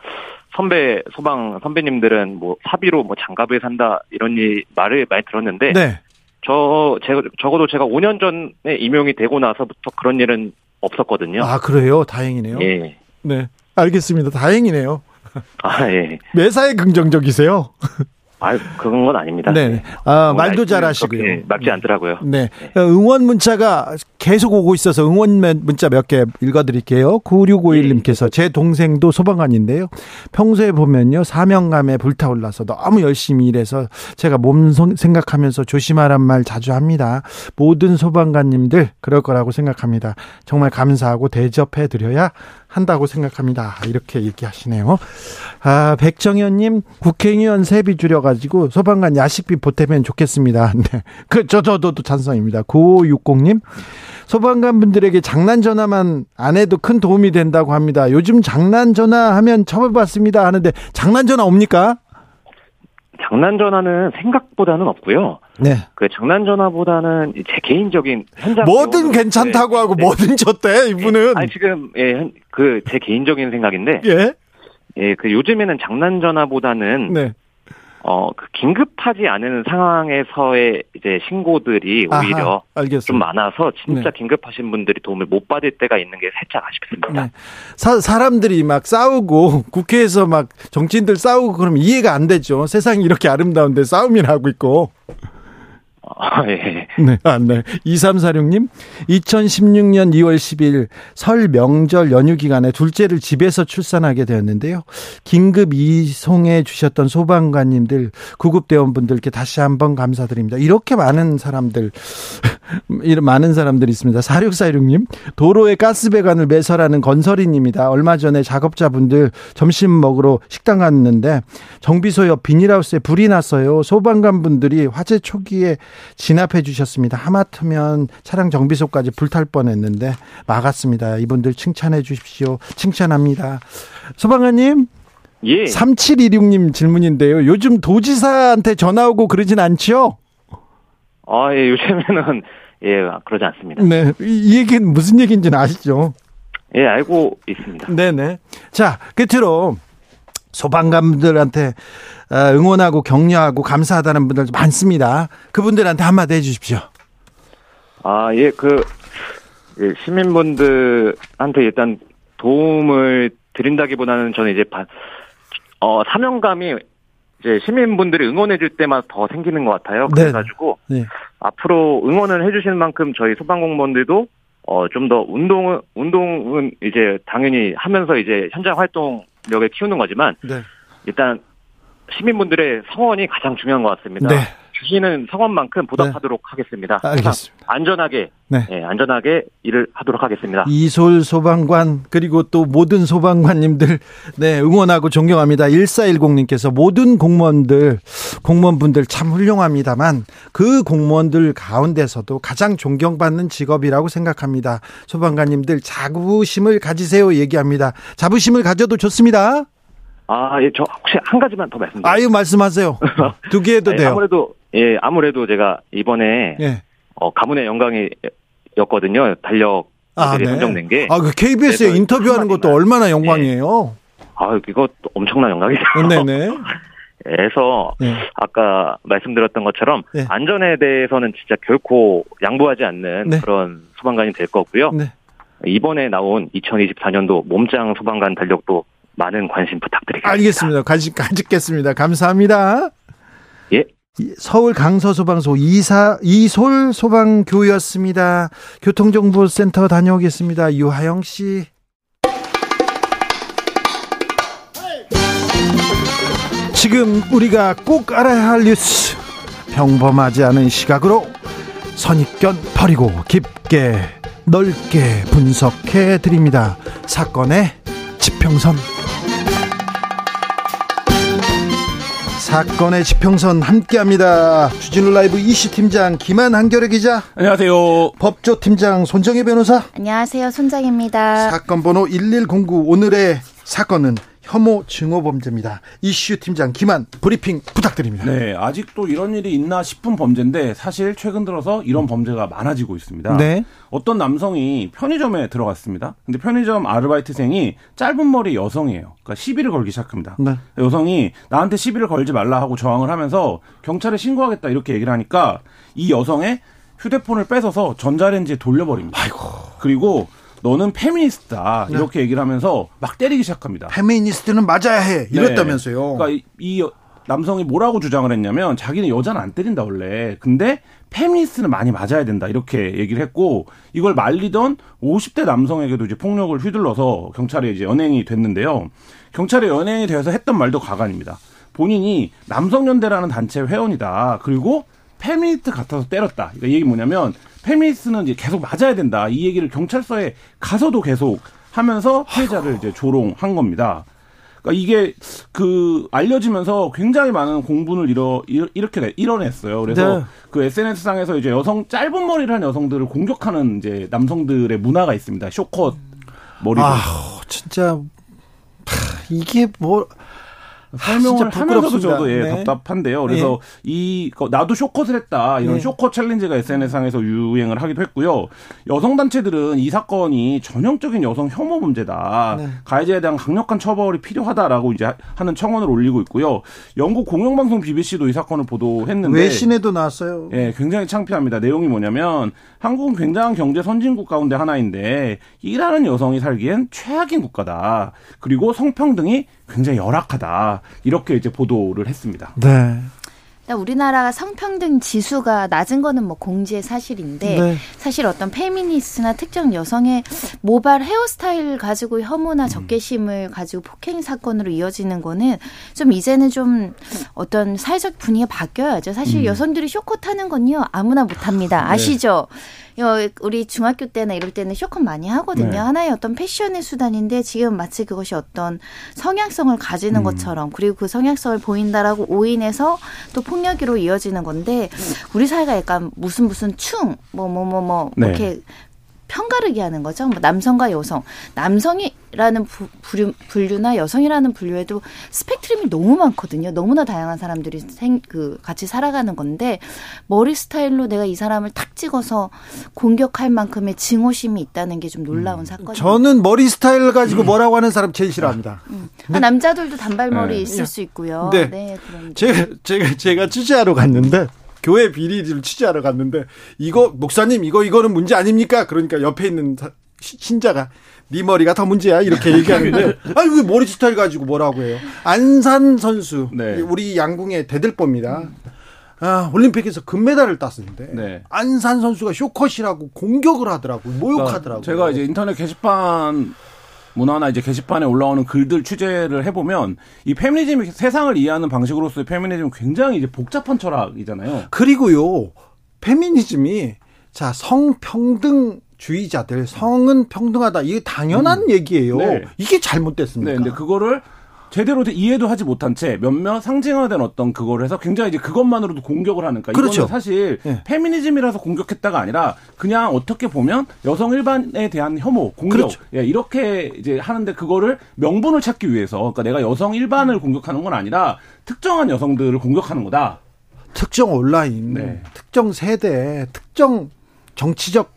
선배 소방 선배님들은 뭐 사비로 뭐 장갑을 산다 이런 이 말을 많이 들었는데 네. 저 제가 적어도 제가 5년 전에 임용이 되고 나서부터 그런 일은 없었거든요. 아 그래요? 다행이네요. 예. 네, 알겠습니다. 다행이네요. 아 예. 매사에 긍정적이세요. 아, 그런 건 아닙니다. 네. 네. 아, 말도 잘하시고요. 맞지 않더라고요. 네. 네. 응원 문자가 계속 오고 있어서 응원 문자 몇 개 읽어드릴게요. 9651님께서 제 동생도 소방관인데요. 평소에 보면요. 사명감에 불타올라서 너무 열심히 일해서 제가 몸 생각하면서 조심하란 말 자주 합니다. 모든 소방관님들 그럴 거라고 생각합니다. 정말 감사하고 대접해드려야 한다고 생각합니다. 이렇게 얘기하시네요. 아, 백정현님, 국회의원 세비 줄여가지고 소방관 야식비 보태면 좋겠습니다. [laughs] 네. 그, 저, 저도 찬성입니다. 9560님, 소방관 분들에게 장난 전화만 안 해도 큰 도움이 된다고 합니다. 요즘 장난 전화 하면 처벌받습니다 하는데 장난 전화 옵니까? 장난 전화는 생각보다는 없고요. 네. 그 장난 전화보다는 제 개인적인 현장 뭐든 괜찮다고 하고 네. 뭐든 줬대 이분은. 아니 지금 예, 그 제 개인적인 생각인데. 예. 예, 그 요즘에는 장난 전화보다는 네. 어, 그 긴급하지 않은 상황에서의 이제 신고들이 오히려 아하, 좀 많아서 진짜 네. 긴급하신 분들이 도움을 못 받을 때가 있는 게 살짝 아쉽습니다. 네. 사, 사람들이 막 싸우고 [laughs] 국회에서 막 정치인들 싸우고 그러면 이해가 안 되죠. 세상이 이렇게 아름다운데 싸움이나 하고 있고. 아, 예. 네. 아, 네. 2346님, 2016년 2월 10일 설 명절 연휴 기간에 둘째를 집에서 출산하게 되었는데요. 긴급 이송해 주셨던 소방관님들, 구급대원분들께 다시 한번 감사드립니다. 이렇게 많은 사람들, [laughs] 이런 많은 사람들이 있습니다. 4646님, 도로에 가스배관을 매설하는 건설인입니다. 얼마 전에 작업자분들 점심 먹으러 식당 갔는데 정비소 옆 비닐하우스에 불이 났어요. 소방관 분들이 화재 초기에 진압해 주셨습니다. 하마터면 차량 정비소까지 불탈 뻔했는데 막았습니다. 이분들 칭찬해 주십시오. 칭찬합니다. 소방관님. 예. 3716님 질문인데요. 요즘 도지사한테 전화 오고 그러진 않죠? 아, 예, 요즘에는 예, 그러지 않습니다. 네. 이 얘기는 무슨 얘기인지는 아시죠? 예, 알고 있습니다. 네네. 자, 끝으로 소방관들한테 어, 응원하고 격려하고 감사하다는 분들 많습니다. 그분들한테 한마디 해주십시오. 아, 예, 그, 예, 시민분들한테 일단 도움을 드린다기보다는 저는 이제, 어, 사명감이 이제 시민분들이 응원해줄 때마다 더 생기는 것 같아요. 네. 그래가지고, 네. 앞으로 응원을 해주시는 만큼 저희 소방공무원들도 어, 좀 더 운동은, 운동은 이제 당연히 하면서 이제 현장 활동 력을 키우는 거지만, 네. 일단 시민분들의 성원이 가장 중요한 것 같습니다. 네. 주시는 성원만큼 보답하도록 네. 하겠습니다. 알겠습니다. 안전하게, 네. 네. 안전하게 일을 하도록 하겠습니다. 이솔 소방관 그리고 또 모든 소방관님들 네 응원하고 존경합니다. 1410님께서 모든 공무원들 공무원분들 참 훌륭합니다만 그 공무원들 가운데서도 가장 존경받는 직업이라고 생각합니다. 소방관님들 자부심을 가지세요 얘기합니다. 자부심을 가져도 좋습니다. 아, 예, 저 혹시 한 가지만 더 말씀드릴게요. 아유, 말씀하세요. [laughs] 두 개 해도 돼요. 아무래도, 예, 아무래도 제가 이번에, 예. 어, 가문의 영광이었거든요. 달력. 아, 네. 선정된 게. 아, 그 KBS에 인터뷰하는 것도 얼마나 영광이에요. 예. 아, 이거 엄청난 영광이죠. 네네. [laughs] 그래서 네. 아까 말씀드렸던 것처럼 네. 안전에 대해서는 진짜 결코 양보하지 않는 네. 그런 소방관이 될 거고요. 네. 이번에 나온 2024년도 몸짱 소방관 달력도 많은 관심 부탁드리겠습니다. 알겠습니다. 관심 가지겠습니다. 감사합니다. 예. 서울 강서 소방서 이사 이솔 소방교였습니다. 교통정보센터 다녀오겠습니다. 유하영 씨. 지금 우리가 꼭 알아야 할 뉴스 평범하지 않은 시각으로 선입견 버리고 깊게 넓게 분석해 드립니다. 사건의 지평선. 사건의 지평선 함께합니다. 주진우 라이브 이시 팀장 김한 한결의 기자. 안녕하세요. 법조 팀장 손정혜 변호사. 안녕하세요. 손정입니다. 사건 번호 1109 오늘의 사건은 혐오 증오 범죄입니다. 이슈 팀장 김한 브리핑 부탁드립니다. 네, 아직도 이런 일이 있나 싶은 범죄인데 사실 최근 들어서 이런 범죄가 많아지고 있습니다. 네. 어떤 남성이 편의점에 들어갔습니다. 근데 편의점 아르바이트생이 짧은 머리 여성이에요. 그러니까 시비를 걸기 시작합니다. 네. 여성이 나한테 시비를 걸지 말라 하고 저항을 하면서 경찰에 신고하겠다 이렇게 얘기를 하니까 이 여성의 휴대폰을 뺏어서 전자레인지에 돌려버립니다. 아이고. 그리고 너는 페미니스트다 네. 이렇게 얘기를 하면서 막 때리기 시작합니다. 페미니스트는 맞아야 해 이랬다면서요. 네. 그러니까 이, 이 남성이 뭐라고 주장을 했냐면 자기는 여자는 안 때린다 원래. 근데 페미니스트는 많이 맞아야 된다 이렇게 얘기를 했고 이걸 말리던 50대 남성에게도 이제 폭력을 휘둘러서 경찰에 이제 연행이 됐는데요. 경찰에 연행이 되어서 했던 말도 가관입니다. 본인이 남성연대라는 단체 회원이다. 그리고 페미니스트 같아서 때렸다. 그러니까 이게 뭐냐면 페미니스트는 이제 계속 맞아야 된다. 이 얘기를 경찰서에 가서도 계속 하면서 피해자를 이제 조롱한 겁니다. 그러니까 이게 그 알려지면서 굉장히 많은 공분을 이뤄 이렇게 이뤄냈어요. 그래서 네. 그 SNS 상에서 이제 여성 짧은 머리를 한 여성들을 공격하는 이제 남성들의 문화가 있습니다. 숏컷 머리를. 아, 진짜 이게 뭐 설명을 하면서도 저도 예, 네. 답답한데요. 그래서 네. 이 나도 쇼컷을 했다 이런 네. 쇼컷 챌린지가 SNS상에서 유행을 하기도 했고요. 여성 단체들은 이 사건이 전형적인 여성 혐오 문제다. 네. 가해자에 대한 강력한 처벌이 필요하다라고 이제 하는 청원을 올리고 있고요. 영국 공영방송 BBC도 이 사건을 보도했는데 외신에도 나왔어요. 예, 굉장히 창피합니다. 내용이 뭐냐면 한국은 굉장한 경제 선진국 가운데 하나인데 일하는 여성이 살기엔 최악인 국가다. 그리고 성평등이 굉장히 열악하다. 이렇게 이제 보도를 했습니다. 네. 우리나라가 성평등 지수가 낮은 거는 뭐 공지의 사실인데 네. 사실 어떤 페미니스트나 특정 여성의 모발 헤어스타일 가지고 혐오나 음. 적개심을 가지고 폭행 사건으로 이어지는 거는 좀 이제는 좀 어떤 사회적 분위기가 바뀌어야죠. 사실 음. 여성들이 쇼컷 하는 건요 아무나 못합니다. 네. 아시죠? 네. 우리 중학교 때나 이럴 때는 쇼컷 많이 하거든요. 네. 하나의 어떤 패션의 수단인데 지금 마치 그것이 어떤 성향성을 가지는 음. 것처럼 그리고 그 성향성을 보인다라고 오인해서 또 폭 력으로 이어지는 건데 우리 사회가 약간 무슨 무슨 충 뭐 뭐 뭐뭐 뭐, 뭐, 네. 이렇게 편가르기 하는 거죠. 뭐 남성과 여성, 남성이라는 부, 분류, 분류나 여성이라는 분류에도 스펙트럼이 너무 많거든요. 너무나 다양한 사람들이 생, 그 같이 살아가는 건데 머리 스타일로 내가 이 사람을 탁 찍어서 공격할 만큼의 증오심이 있다는 게 좀 놀라운 음. 사건이에요. 저는 머리 스타일 가지고 음. 뭐라고 하는 사람 제일 싫어합니다. 음. 네. 아, 남자들도 단발머리 네. 있을 수 있고요. 네, 네 제가 제가 제가 취재하러 갔는데 교회 비리를 취재하러 갔는데 이거 목사님 이거 이거는 문제 아닙니까? 그러니까 옆에 있는 신자가 네 머리가 더 문제야 이렇게 얘기하는데 [laughs] 아니 왜 머리 스타일 가지고 뭐라고 해요? 안산 선수 네. 우리 양궁의 대들보입니다. 아, 올림픽에서 금메달을 땄었는데 네. 안산 선수가 쇼컷이라고 공격을 하더라고 모욕하더라고. 그러니까 제가 이제 인터넷 게시판 문화나 이제 게시판에 올라오는 글들 취재를 해보면 이 페미니즘이 세상을 이해하는 방식으로서의 페미니즘은 굉장히 이제 복잡한 철학이잖아요. 그리고요, 페미니즘이 자, 성평등 주의자들 성은 평등하다 이게 당연한 음. 얘기예요. 네. 이게 잘못됐습니까? 네, 근데 그거를 제대로 이해도 하지 못한 채 몇몇 상징화된 어떤 그거를 해서 굉장히 이제 그것만으로도 공격을 하는 거니까 그렇죠. 이거는 사실 네. 페미니즘이라서 공격했다가 아니라 그냥 어떻게 보면 여성 일반에 대한 혐오, 공격 그렇죠. 예, 이렇게 이제 하는데 그거를 명분을 찾기 위해서 그러니까 내가 여성 일반을 공격하는 건 아니라 특정한 여성들을 공격하는 거다. 특정 온라인, 네. 특정 세대, 특정 정치적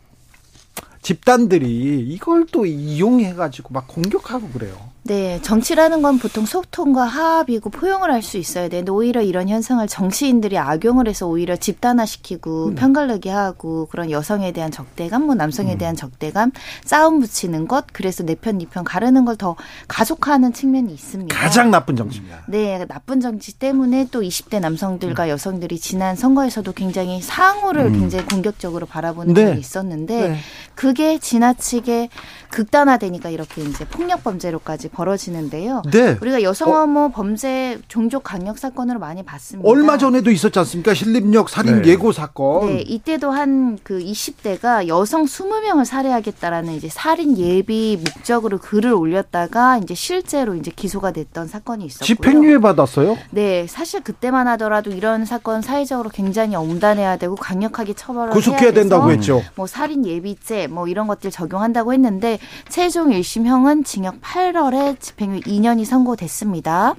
집단들이 이걸 또 이용해가지고 막 공격하고 그래요. 네, 정치라는 건 보통 소통과 화합이고 포용을 할 수 있어야 되는데 오히려 이런 현상을 정치인들이 악용을 해서 오히려 집단화시키고 음. 편가르기 하고 그런 여성에 대한 적대감, 뭐 남성에 음. 대한 적대감, 싸움 붙이는 것, 그래서 내 편, 니편 가르는 걸 더 가속화하는 측면이 있습니다. 가장 나쁜 정치입니다. 네, 나쁜 정치 때문에 또 20대 남성들과 음. 여성들이 지난 선거에서도 굉장히 상호를 음. 굉장히 공격적으로 바라보는 네. 점이 있었는데 네. 그게 지나치게 극단화되니까 이렇게 이제 폭력 범죄로까지 벌어지는데요. 네. 우리가 여성 혐오 어. 범죄 종족 강력 사건으로 많이 봤습니다. 얼마 전에도 있었지 않습니까? 신림역 살인 네. 예고 사건. 네, 이때도 한 그 20대가 여성 20명을 살해하겠다라는 이제 살인 예비 목적으로 글을 올렸다가 이제 실제로 이제 기소가 됐던 사건이 있었고요. 집행유예 받았어요? 네, 사실 그때만 하더라도 이런 사건 사회적으로 굉장히 엄단해야 되고 강력하게 처벌을 구속해야 된다고 했죠. 뭐 살인 예비죄 뭐 이런 것들 적용한다고 했는데 최종 1심형은 징역 8월에 집행유예 2년이 선고됐습니다.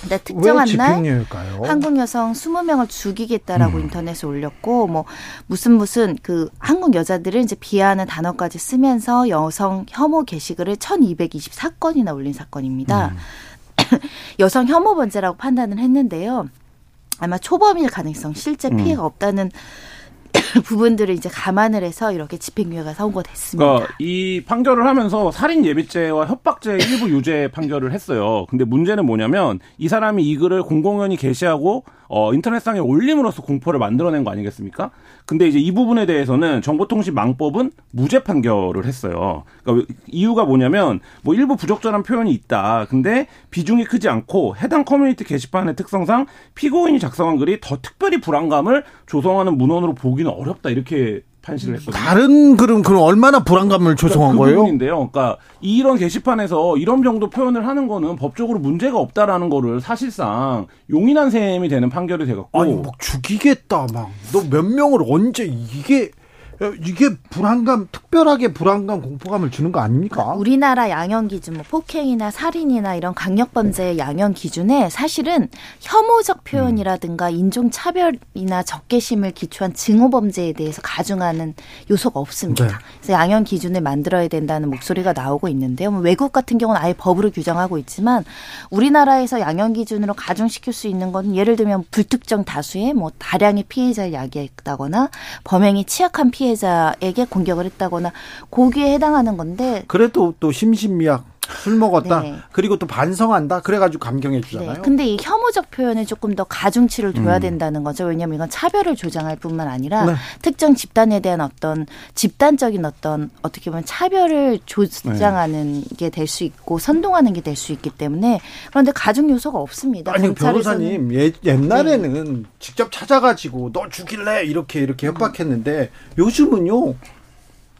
근데 특정한 날 한국 여성 20명을 죽이겠다라고 음. 인터넷에 올렸고 뭐 무슨 무슨 그 한국 여자들을 이제 비하하는 단어까지 쓰면서 여성 혐오 게시글을 1224건이나 올린 사건입니다. 음. [coughs] 여성 혐오 범죄라고 판단을 했는데요. 아마 초범일 가능성, 실제 피해가 음. 없다는 [laughs] 부분들을 이제 감안을 해서 이렇게 집행유예가 선고됐습니다. 그러니까 이 판결을 하면서 살인 예비죄와 협박죄 일부 유죄 판결을 했어요. 근데 문제는 뭐냐면 이 사람이 이 글을 공공연히 게시하고 어, 인터넷상에 올림으로써 공포를 만들어낸 거 아니겠습니까? 근데 이제 이 부분에 대해서는 정보통신망법은 무죄 판결을 했어요. 그러니까 이유가 뭐냐면 뭐 일부 부적절한 표현이 있다. 근데 비중이 크지 않고 해당 커뮤니티 게시판의 특성상 피고인이 작성한 글이 더 특별히 불안감을 조성하는 문헌으로 보기는 어렵다. 이렇게 판시를 했거든요. 다른 글은 그럼 얼마나 불안감을 조성한 그러니까 그 거예요? 부분인데요. 그러니까 이런 게시판에서 이런 정도 표현을 하는 거는 법적으로 문제가 없다라는 거를 사실상 용인한 셈이 되는 판결이 돼갖고 아니 막 죽이겠다 막 너 몇 명을 언제 이게 이게 불안감 특별하게 불안감 공포감을 주는 거 아닙니까? 우리나라 양형 기준 뭐 폭행이나 살인이나 이런 강력 범죄의 양형 기준에 사실은 혐오적 표현이라든가 음. 인종 차별이나 적개심을 기초한 증오 범죄에 대해서 가중하는 요소가 없습니다. 네. 그래서 양형 기준을 만들어야 된다는 목소리가 나오고 있는데요. 뭐 외국 같은 경우는 아예 법으로 규정하고 있지만 우리나라에서 양형 기준으로 가중시킬 수 있는 건 예를 들면 불특정 다수의 뭐 다량의 피해자를 야기했다거나 범행이 취약한 피해 피해자에게 공격을 했다거나 고기에 해당하는 건데 그래도 또 심신미약 술 먹었다. 네. 그리고 또 반성한다. 그래가지고 감경해 주잖아요. 네. 근데 이 혐오적 표현에 조금 더 가중치를 둬야 음. 된다는 거죠. 왜냐하면 이건 차별을 조장할 뿐만 아니라 네. 특정 집단에 대한 어떤 집단적인 어떤 어떻게 보면 차별을 조장하는 네. 게될 수 있고 선동하는 게 될 수 있기 때문에 그런데 가중 요소가 없습니다. 아니 변호사님 예, 옛날에는 네. 직접 찾아가지고 너 죽일래 이렇게 이렇게 협박했는데 요즘은요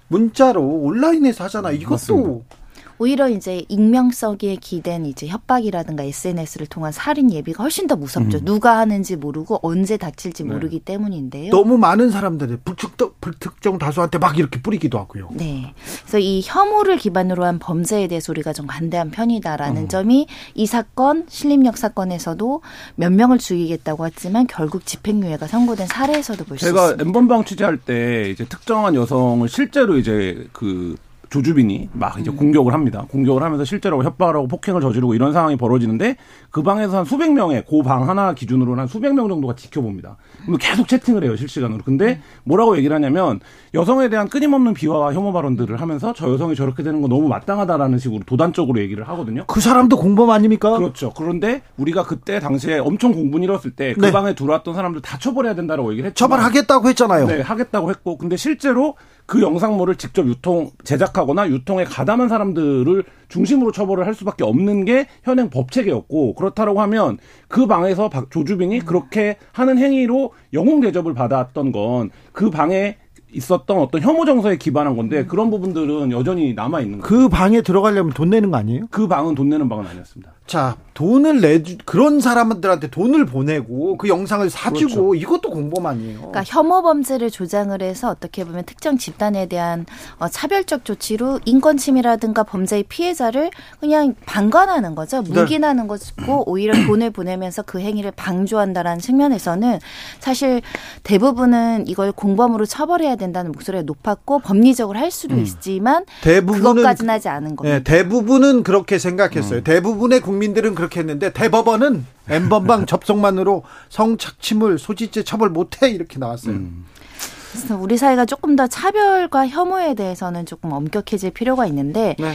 문자로 온라인에서 하잖아. 이것도 맞습니다. 오히려 이제 익명성에 기댄 이제 협박이라든가 SNS를 통한 살인 예비가 훨씬 더 무섭죠. 음. 누가 하는지 모르고 언제 다칠지 네. 모르기 때문인데요. 너무 많은 사람들이 불특정, 불특정 다수한테 막 이렇게 뿌리기도 하고요. 네. 그래서 이 혐오를 기반으로 한 범죄에 대해서 우리가 좀 관대한 편이다라는 음. 점이 이 사건 신림역 사건에서도 몇 명을 죽이겠다고 했지만 결국 집행유예가 선고된 사례에서도 볼 수 있습니다. 제가 엠번방 취재할 때 이제 특정한 여성을 실제로 이제 그 조주빈이 막 이제 음. 공격을 합니다. 공격을 하면서 실제로 협박을 하고 폭행을 저지르고 이런 상황이 벌어지는데 그 방에서 한 수백 명의 그 방 하나 기준으로 한 수백 명 정도가 지켜봅니다. 그럼 계속 채팅을 해요 실시간으로. 근데 뭐라고 얘기를 하냐면 여성에 대한 끊임없는 비화와 혐오 발언들을 하면서 저 여성이 저렇게 되는 거 너무 마땅하다라는 식으로 도단적으로 얘기를 하거든요. 그 사람도 공범 아닙니까? 그렇죠. 그런데 우리가 그때 당시에 엄청 공분 일었을 때그 네. 방에 들어왔던 사람들 다 처벌해야 된다라고 얘기를 했죠. 처벌하겠다고 했잖아요. 네, 하겠다고 했고 근데 실제로 그 영상물을 직접 유통 제작하거나 유통에 가담한 사람들을 중심으로 처벌을 할 수밖에 없는 게 현행 법 체계였고 그렇다라고 하면 그 방에서 조주빈이 그렇게 하는 행위로 영웅 대접을 받았던 건 그 방에 있었던 어떤 혐오 정서에 기반한 건데 그런 부분들은 여전히 남아 있는 거예요. 그 방에 들어가려면 돈 내는 거 아니에요? 그 방은 돈 내는 방은 아니었습니다. 자, 돈을 내주 그런 사람들한테 돈을 보내고 그 영상을 사주고 그렇죠. 이것도 공범 아니에요. 그러니까 혐오 범죄를 조장을 해서 어떻게 보면 특정 집단에 대한 어, 차별적 조치로 인권 침해라든가 범죄의 피해자를 그냥 방관하는 거죠. 네. 묵인하는 네. 것이고 [clears throat] 오히려 돈을 보내면서 그 행위를 방조한다라는 측면에서는 사실 대부분은 이걸 공범으로 처벌해야 된다는 목소리가 높았고 법리적으로 할 수도 음. 있지만 대부분은 그것까지는 하지 않은 겁니다. 네, 대부분은 그렇게 생각했어요. 음. 대부분의 국 민들은 그렇게 했는데 대법원은 엠번방 [laughs] 접속만으로 성착취물 소지죄 처벌 못해 이렇게 나왔어요. 음. 그래서 우리 사회가 조금 더 차별과 혐오에 대해서는 조금 엄격해질 필요가 있는데 네.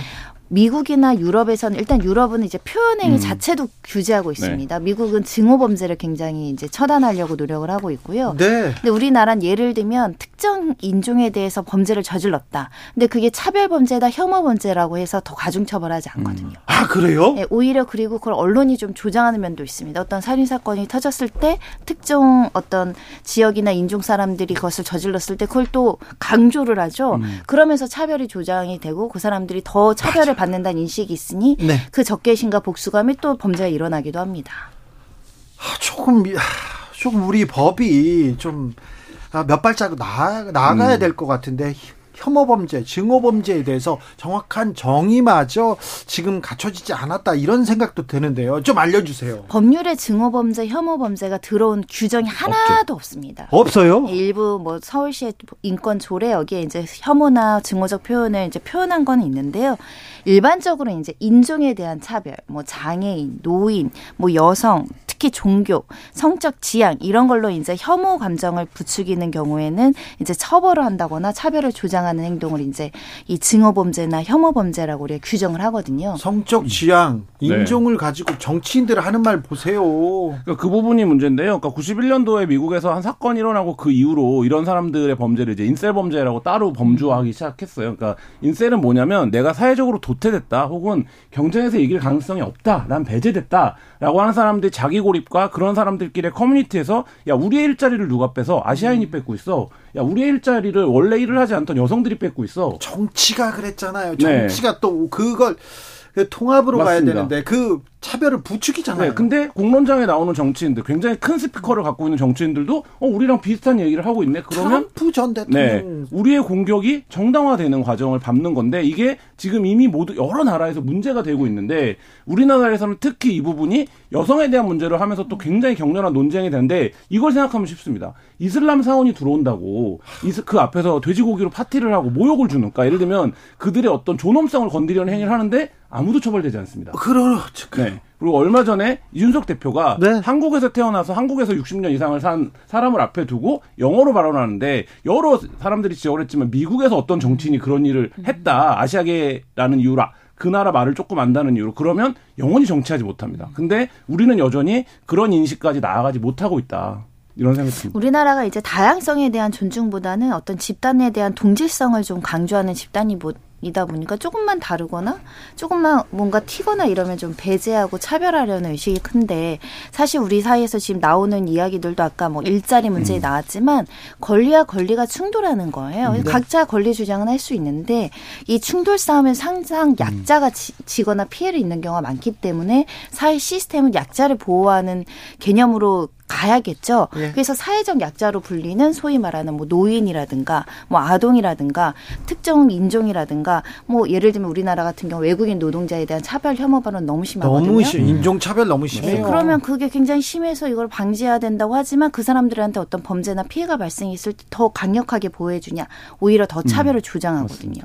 미국이나 유럽에서는 일단 유럽은 이제 표현행위 음. 자체도 규제하고 네. 있습니다. 네. 미국은 증오 범죄를 굉장히 이제 처단하려고 노력을 하고 있고요. 네. 근데 우리나라는 예를 들면 특정 인종에 대해서 범죄를 저질렀다. 근데 그게 차별 범죄다 혐오 범죄라고 해서 더 가중 처벌하지 않거든요. 음. 아 그래요? 네, 오히려 그리고 그걸 언론이 좀 조장하는 면도 있습니다. 어떤 살인 사건이 터졌을 때 특정 어떤 지역이나 인종 사람들이 그것을 저질렀을 때 그걸 또 강조를 하죠. 음. 그러면서 차별이 조장이 되고 그 사람들이 더 차별을 맞아. 받는다는 인식이 있으니 네. 그 적개심과 복수감이 또 범죄가 일어나기도 합니다. 아, 조금 조금 우리 법이 좀몇 아, 발자국 나, 나가야 음. 될것 같은데 혐오 범죄, 증오 범죄에 대해서 정확한 정의마저 지금 갖춰지지 않았다 이런 생각도 드는데요. 좀 알려주세요. 법률에 증오 범죄, 혐오 범죄가 들어온 규정이 하나도 없죠. 없습니다. 없어요? 일부 뭐 서울시의 인권 조례 여기에 이제 혐오나 증오적 표현을 이제 표현한 건 있는데요. 일반적으로 이제 인종에 대한 차별, 뭐 장애인, 노인, 뭐 여성, 특히 종교, 성적 지향 이런 걸로 이제 혐오 감정을 부추기는 경우에는 이제 처벌을 한다거나 차별을 조장하는 행동을 이제 이 증오 범죄나 혐오 범죄라고 우리가 규정을 하거든요. 성적 지향, 네. 인종을 네. 가지고 정치인들 하는 말 보세요. 그러니까 그 부분이 문제인데요. 그러니까 91년도에 미국에서 한 사건이 일어나고 그 이후로 이런 사람들의 범죄를 이제 인셀 범죄라고 따로 범주화하기 시작했어요. 그러니까 인셀은 뭐냐면 내가 사회적으로 도 도태됐다 혹은 경쟁에서 이길 가능성이 없다 난 배제됐다 라고 하는 사람들이 자기 고립과 그런 사람들끼리 커뮤니티에서 야 우리의 일자리를 누가 빼서 아시아인이 음. 뺏고 있어 야 우리의 일자리를 원래 일을 하지 않던 여성들이 뺏고 있어 정치가 그랬잖아요 네. 정치가 네. 또 그걸 그 통합으로 맞습니다. 가야 되는데 그 차별을 부추기잖아요. 네, 근데 공론장에 나오는 정치인들, 굉장히 큰 스피커를 갖고 있는 정치인들도 어 우리랑 비슷한 얘기를 하고 있네. 그러면 트럼프 전 대통령 네, 우리의 공격이 정당화되는 과정을 밟는 건데 이게 지금 이미 모두 여러 나라에서 문제가 되고 있는데 우리나라에서는 특히 이 부분이 여성에 대한 문제를 하면서 또 굉장히 격렬한 논쟁이 되는데 이걸 생각하면 쉽습니다. 이슬람 사원이 들어온다고 그 앞에서 돼지고기로 파티를 하고 모욕을 주는까 예를 들면 그들의 어떤 존엄성을 건드리는 행위를 하는데 아무도 처벌되지 않습니다. 그렇죠. 네. 그리고 얼마 전에 이준석 대표가 네. 한국에서 태어나서 한국에서 60년 이상을 산 사람을 앞에 두고 영어로 발언하는데 여러 사람들이 지적을 했지만 미국에서 어떤 정치인이 그런 일을 했다 아시아계라는 이유로 그 나라 말을 조금 안다는 이유로 그러면 영원히 정치하지 못합니다. 근데 우리는 여전히 그런 인식까지 나아가지 못하고 있다. 이런 생각이 듭니다. 우리나라가 이제 다양성에 대한 존중보다는 어떤 집단에 대한 동질성을 좀 강조하는 집단이 뭐 이다 보니까 조금만 다르거나 조금만 뭔가 튀거나 이러면 좀 배제하고 차별하려는 의식이 큰데 사실 우리 사이에서 지금 나오는 이야기들도 아까 뭐 일자리 문제 음. 나왔지만 권리와 권리가 충돌하는 거예요. 음, 네. 각자 권리 주장은 할 수 있는데 이 충돌 싸움에서 항상 음. 약자가 지, 거나 피해를 입는 경우가 많기 때문에 사회 시스템은 약자를 보호하는 개념으로 가야겠죠. 예. 그래서 사회적 약자로 불리는 소위 말하는 뭐 노인이라든가 뭐 아동이라든가 특정 인종이라든가 뭐 예를 들면 우리나라 같은 경우 외국인 노동자에 대한 차별 혐오 발언 너무 심하거든요. 너무 심, 인종 차별 너무 심해요. 네, 그러면 그게 굉장히 심해서 이걸 방지해야 된다고 하지만 그 사람들한테 어떤 범죄나 피해가 발생했을 때 더 강력하게 보호해 주냐 오히려 더 차별을 음, 조장하거든요.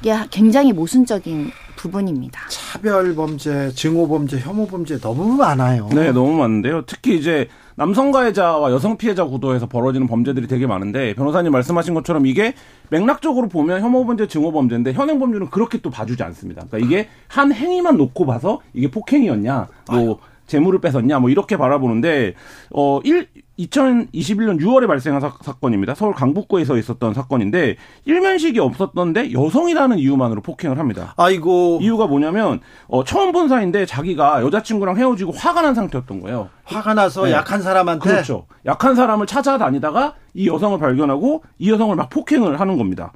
이게 굉장히 모순적인 부분입니다. 차별 범죄, 증오 범죄, 혐오 범죄 너무 많아요. 네, 너무 많은데요. 특히 이제 남성 가해자와 여성 피해자 구도에서 벌어지는 범죄들이 되게 많은데 변호사님 말씀하신 것처럼 이게 맥락적으로 보면 혐오 범죄, 증오 범죄인데 현행 법률은 그렇게 또 봐주지 않습니다. 그러니까 이게 한 행위만 놓고 봐서 이게 폭행이었냐, 뭐 재물을 뺏었냐, 뭐 이렇게 바라보는데 어 1, 2021년 6월에 발생한 사, 건입니다 서울 강북구에서 있었던 사건인데 일면식이 없었던데 여성이라는 이유만으로 폭행을 합니다. 아이고. 이유가 뭐냐면 어, 처음 본 사이인데 자기가 여자친구랑 헤어지고 화가 난 상태였던 거예요. 화가 나서 네. 약한 사람한테 그렇죠. 약한 사람을 찾아다니다가 이 여성을 발견하고 이 여성을 막 폭행을 하는 겁니다.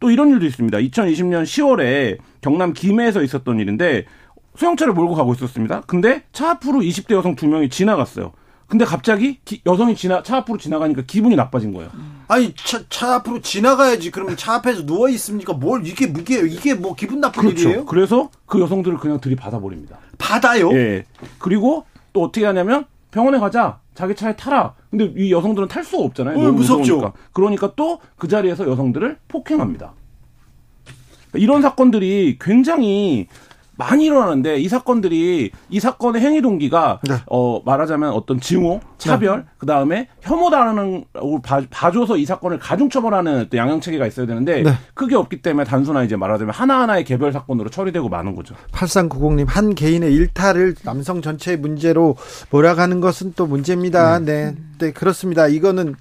또 이런 일도 있습니다. 2020년 10월에 경남 김해에서 있었던 일인데 소형차를 몰고 가고 있었습니다. 근데 차 앞으로 20대 여성 두 명이 지나갔어요. 근데 갑자기 기, 여성이 지나 차 앞으로 지나가니까 기분이 나빠진 거예요. 아니 차, 차 앞으로 지나가야지. 그러면 차 앞에서 누워 있습니까? 뭘 이게 이게 이게 뭐 기분 나쁜 그렇죠. 일이에요? 그래서 그 여성들을 그냥 들이받아 버립니다. 받아요? 예. 그리고 또 어떻게 하냐면 병원에 가자. 자기 차에 타라. 근데 이 여성들은 탈 수가 없잖아요. 어, 너무 무섭죠. 무서우니까. 그러니까 또 그 자리에서 여성들을 폭행합니다. 이런 사건들이 굉장히 많이 일어나는데 이 사건들이 이 사건의 행위 동기가 네. 어 말하자면 어떤 증오, 차별, 네. 그 다음에 혐오다라는 봐, 봐줘서 이 사건을 가중 처벌하는 또 양형 체계가 있어야 되는데 네. 그게 없기 때문에 단순한 이제 말하자면 하나 하나의 개별 사건으로 처리되고 마는 거죠. 8390님 한 개인의 일탈을 남성 전체의 문제로 몰아가는 것은 또 문제입니다. 네, 네, 네 그렇습니다. 이거는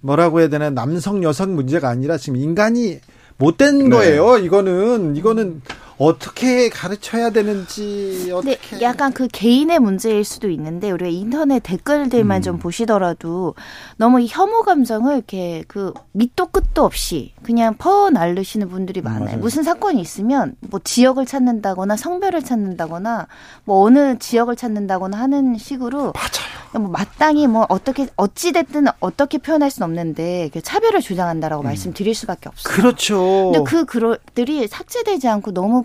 뭐라고 해야 되나 남성 여성 문제가 아니라 지금 인간이 못된 네. 거예요. 이거는 이거는 어떻게 가르쳐야 되는지 어떻게 네, 약간 그 개인의 문제일 수도 있는데 우리가 인터넷 댓글들만 음. 좀 보시더라도 너무 이 혐오 감정을 이렇게 그 밑도 끝도 없이 그냥 퍼 날르시는 분들이 음, 많아요. 음, 무슨 사건이 있으면 뭐 지역을 찾는다거나 성별을 찾는다거나 뭐 어느 지역을 찾는다거나 하는 식으로 맞아요. 뭐 마땅히 뭐 어떻게 어찌 됐든 어떻게 표현할 수는 없는데 차별을 주장한다라고 음. 말씀드릴 수밖에 없어요. 그렇죠. 근데 그 글들이 삭제되지 않고 너무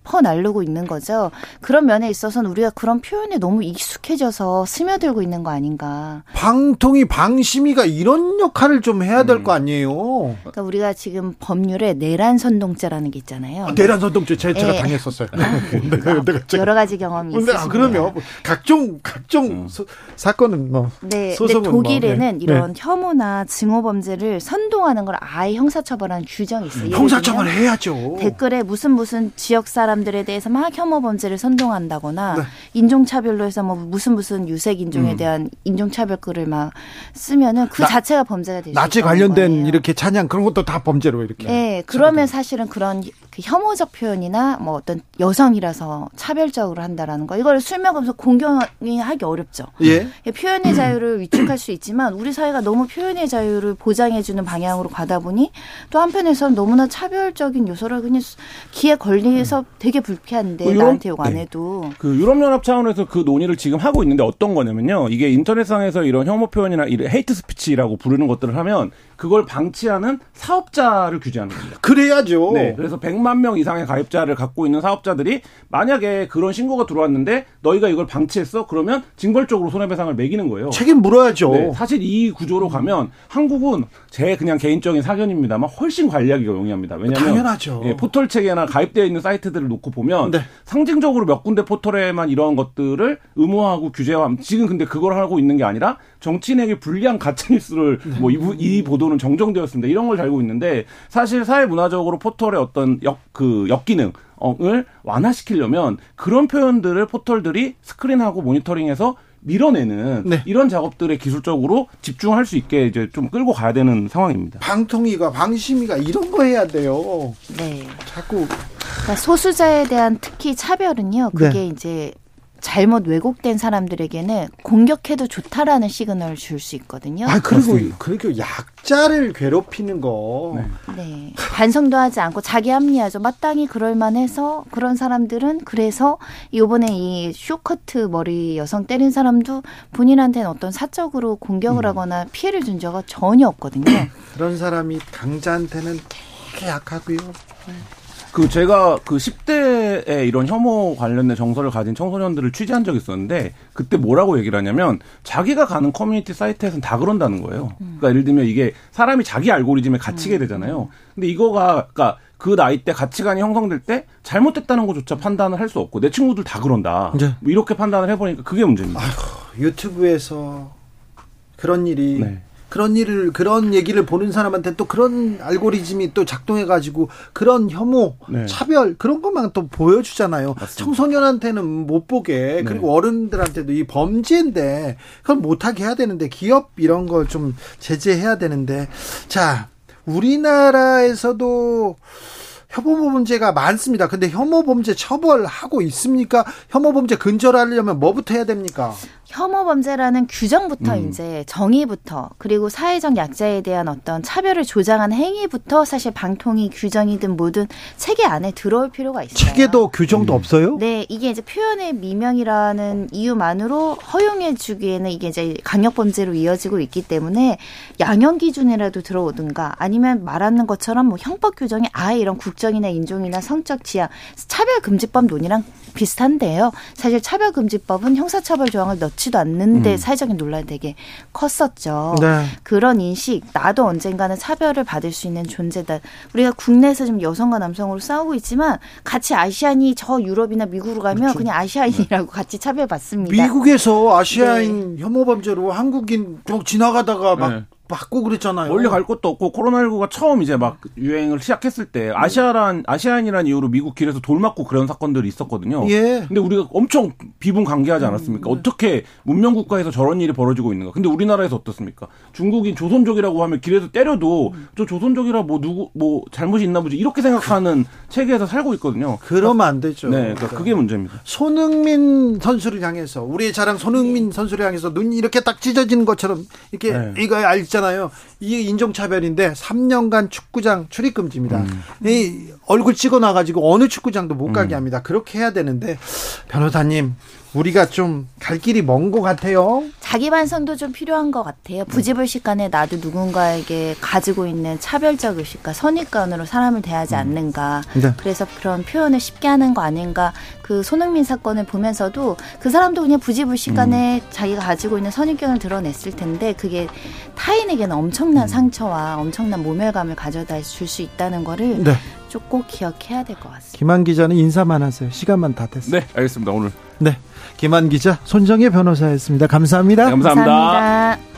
퍼날르고 있는 거죠. 그런 면에 있어서는 우리가 그런 표현에 너무 익숙해져서 스며들고 있는 거 아닌가. 방통위 방심위가 이런 역할을 좀 해야 될거 음. 아니에요. 그러니까 우리가 지금 법률에 내란 선동죄라는 게 있잖아요. 아, 내란 선동죄 제가, 제가 예. 당했었어요. 아, 내가, 내가 제가. 여러 가지 경험이 있으요 아, 그러면 각종 각종 음. 소, 사건은 뭐 네, 근데 독일에는 뭐, 네. 이런 네. 혐오나 증오 범죄를 선동하는 걸 아예 형사처벌하는 규정이 있어요. 형사처벌 해야죠. 댓글에 무슨 무슨 지역 사람 사람들에 대해서 막 혐오 범죄를 선동한다거나 네. 인종차별로 해서 뭐 무슨 무슨 유색 인종에 음. 대한 인종차별 글을 막 쓰면은 그 나, 자체가 범죄가 되죠. 나치 관련된 거예요. 이렇게 찬양 그런 것도 다 범죄로 이렇게. 네, 그러면 사실은 그런 그 혐오적 표현이나 뭐 어떤 여성이라서 차별적으로 한다라는 거 이걸 술며가면서 공경이 하기 어렵죠. 예. 예 표현의 자유를 위축할 수 있지만 우리 사회가 너무 표현의 자유를 보장해주는 방향으로 가다 보니 또 한편에서는 너무나 차별적인 요소를 그냥 귀에 걸리서 되게 불쾌한데 그 유럽, 나한테 욕 안 해도. 네. 그 유럽연합 차원에서 그 논의를 지금 하고 있는데 어떤 거냐면요. 이게 인터넷상에서 이런 혐오 표현이나 이런 hate speech라고 부르는 것들을 하면 그걸 방치하는 사업자를 규제하는 겁니다. 그래야죠. 네. 그래서 100만 명 이상의 가입자를 갖고 있는 사업자들이 만약에 그런 신고가 들어왔는데 너희가 이걸 방치했어? 그러면 징벌적으로 손해배상을 매기는 거예요. 책임 물어야죠. 네. 사실 이 구조로 가면 한국은 제 그냥 개인적인 사견입니다만 훨씬 관리하기가 용이합니다. 왜냐하면 당연하죠. 예, 포털 체계나 가입되어 있는 사이트들을 놓고 보면 네. 상징적으로 몇 군데 포털에만 이런 것들을 의무화하고 규제하면 지금 근데 그걸 하고 있는 게 아니라 정치인에게 불리한 가짜뉴스를 네. 뭐이 이 보도는 정정되었습니다. 이런 걸 달고 있는데 사실 사회 문화적으로 포털의 어떤 역 그 역기능 을 완화시키려면 그런 표현들을 포털들이 스크린하고 모니터링해서 밀어내는 네. 이런 작업들에 기술적으로 집중할 수 있게 이제 좀 끌고 가야 되는 상황입니다. 방통위가 방심위가 이런 거 해야 돼요. 네. 자꾸 그러니까 소수자에 대한 특히 차별은요. 그게 네. 이제 잘못 왜곡된 사람들에게는 공격해도 좋다라는 시그널을 줄 수 있거든요. 아 그리고 그리고 약자를 괴롭히는 거. 네. 네. 반성도 하지 않고 자기 합리화죠. 마땅히 그럴 만해서 그런 사람들은 그래서 요번에 이 쇼커트 머리 여성 때린 사람도 본인한테는 어떤 사적으로 공격을 음. 하거나 피해를 준 적은 전혀 없거든요. 그런 사람이 강자한테는 되게 약하고요. 네. 그 제가 그 10대에 이런 혐오 관련된 정서를 가진 청소년들을 취재한 적이 있었는데 그때 뭐라고 얘기를 하냐면 자기가 가는 커뮤니티 사이트에서는 다 그런다는 거예요. 그러니까 예를 들면 이게 사람이 자기 알고리즘에 갇히게 음. 되잖아요. 근데 이거가 그러니까 그 나이 때 가치관이 형성될 때 잘못됐다는 것조차 판단을 할 수 없고 내 친구들 다 그런다. 네. 뭐 이렇게 판단을 해보니까 그게 문제입니다. 아휴, 유튜브에서 그런 일이 네. 그런 일을 그런 얘기를 보는 사람한테 또 그런 알고리즘이 또 작동해 가지고 그런 혐오, 네. 차별 그런 것만 또 보여주잖아요. 맞습니다. 청소년한테는 못 보게 그리고 네. 어른들한테도 이 범죄인데 그걸 못하게 해야 되는데 기업 이런 걸 좀 제재해야 되는데 자 우리나라에서도 혐오 범죄가 많습니다. 근데 혐오 범죄 처벌하고 있습니까? 혐오 범죄 근절하려면 뭐부터 해야 됩니까? 혐오 범죄라는 규정부터 음. 이제 정의부터 그리고 사회적 약자에 대한 어떤 차별을 조장한 행위부터 사실 방통위 규정이든 뭐든 체계 안에 들어올 필요가 있어요. 체계도 규정도 음. 없어요? 네, 이게 이제 표현의 미명이라는 이유만으로 허용해 주기에는 이게 이제 강력 범죄로 이어지고 있기 때문에 양형 기준이라도 들어오든가 아니면 말하는 것처럼 뭐 형법 규정이 아예 이런 국정이나 인종이나 성적 지향 차별 금지법 논의랑 비슷한데요. 사실 차별 금지법은 형사처벌 조항을 넣지 좋지도 않는데 음. 사회적인 논란이 되게 컸었죠. 네. 그런 인식, 나도 언젠가는 차별을 받을 수 있는 존재다. 우리가 국내에서 지금 여성과 남성으로 싸우고 있지만 같이 아시안이 저 유럽이나 미국으로 가면 그렇죠. 그냥 아시아인이라고 네. 같이 차별받습니다. 미국에서 아시아인 네. 혐오 범죄로 한국인 좀 지나가다가 막 네. 받고 그랬잖아요. 원래 갈 것도 없고 코로나19가 처음 이제 막 유행을 시작했을 때 아시아란 아시안이란 이유로 미국 길에서 돌 맞고 그런 사건들이 있었거든요. 예. 근데 우리가 엄청 비분관계하지 않았습니까? 음, 네. 어떻게 문명 국가에서 저런 일이 벌어지고 있는가? 근데 우리나라에서 어떻습니까? 중국인 조선족이라고 하면 길에서 때려도 음. 저 조선족이라 뭐 누구 뭐 잘못이 있나 보지 이렇게 생각하는 그, 체계에서 살고 있거든요. 그러면 안 되죠. 네, 그러니까 그게 문제입니다. 손흥민 선수를 향해서 우리의 자랑 손흥민 선수를 향해서 눈이 이렇게 딱 찢어지는 것처럼 이렇게 네. 이거 알잖 아. 있잖아요. 이게 인종차별인데 3년간 축구장 출입 금지입니다. 음. 이 얼굴 찍어 놔가지고 어느 축구장도 못 가게 음. 합니다. 그렇게 해야 되는데 변호사님 우리가 좀 갈 길이 먼 것 같아요. 자기 반성도 좀 필요한 것 같아요. 부지불식 간에 나도 누군가에게 가지고 있는 차별적 의식과 선입관으로 사람을 대하지 음. 않는가. 네. 그래서 그런 표현을 쉽게 하는 거 아닌가. 그 손흥민 사건을 보면서도 그 사람도 그냥 부지불식 간에 음. 자기가 가지고 있는 선입견을 드러냈을 텐데 그게 타인에게는 엄청난 음. 상처와 엄청난 모멸감을 가져다 줄 수 있다는 거를 네. 꼭 기억해야 될 것 같습니다. 김한 기자는 인사만 하세요. 시간만 다 됐어요. 네, 알겠습니다. 오늘. 네. 김한 기자, 손정혜 변호사였습니다. 감사합니다. 네, 감사합니다. 감사합니다.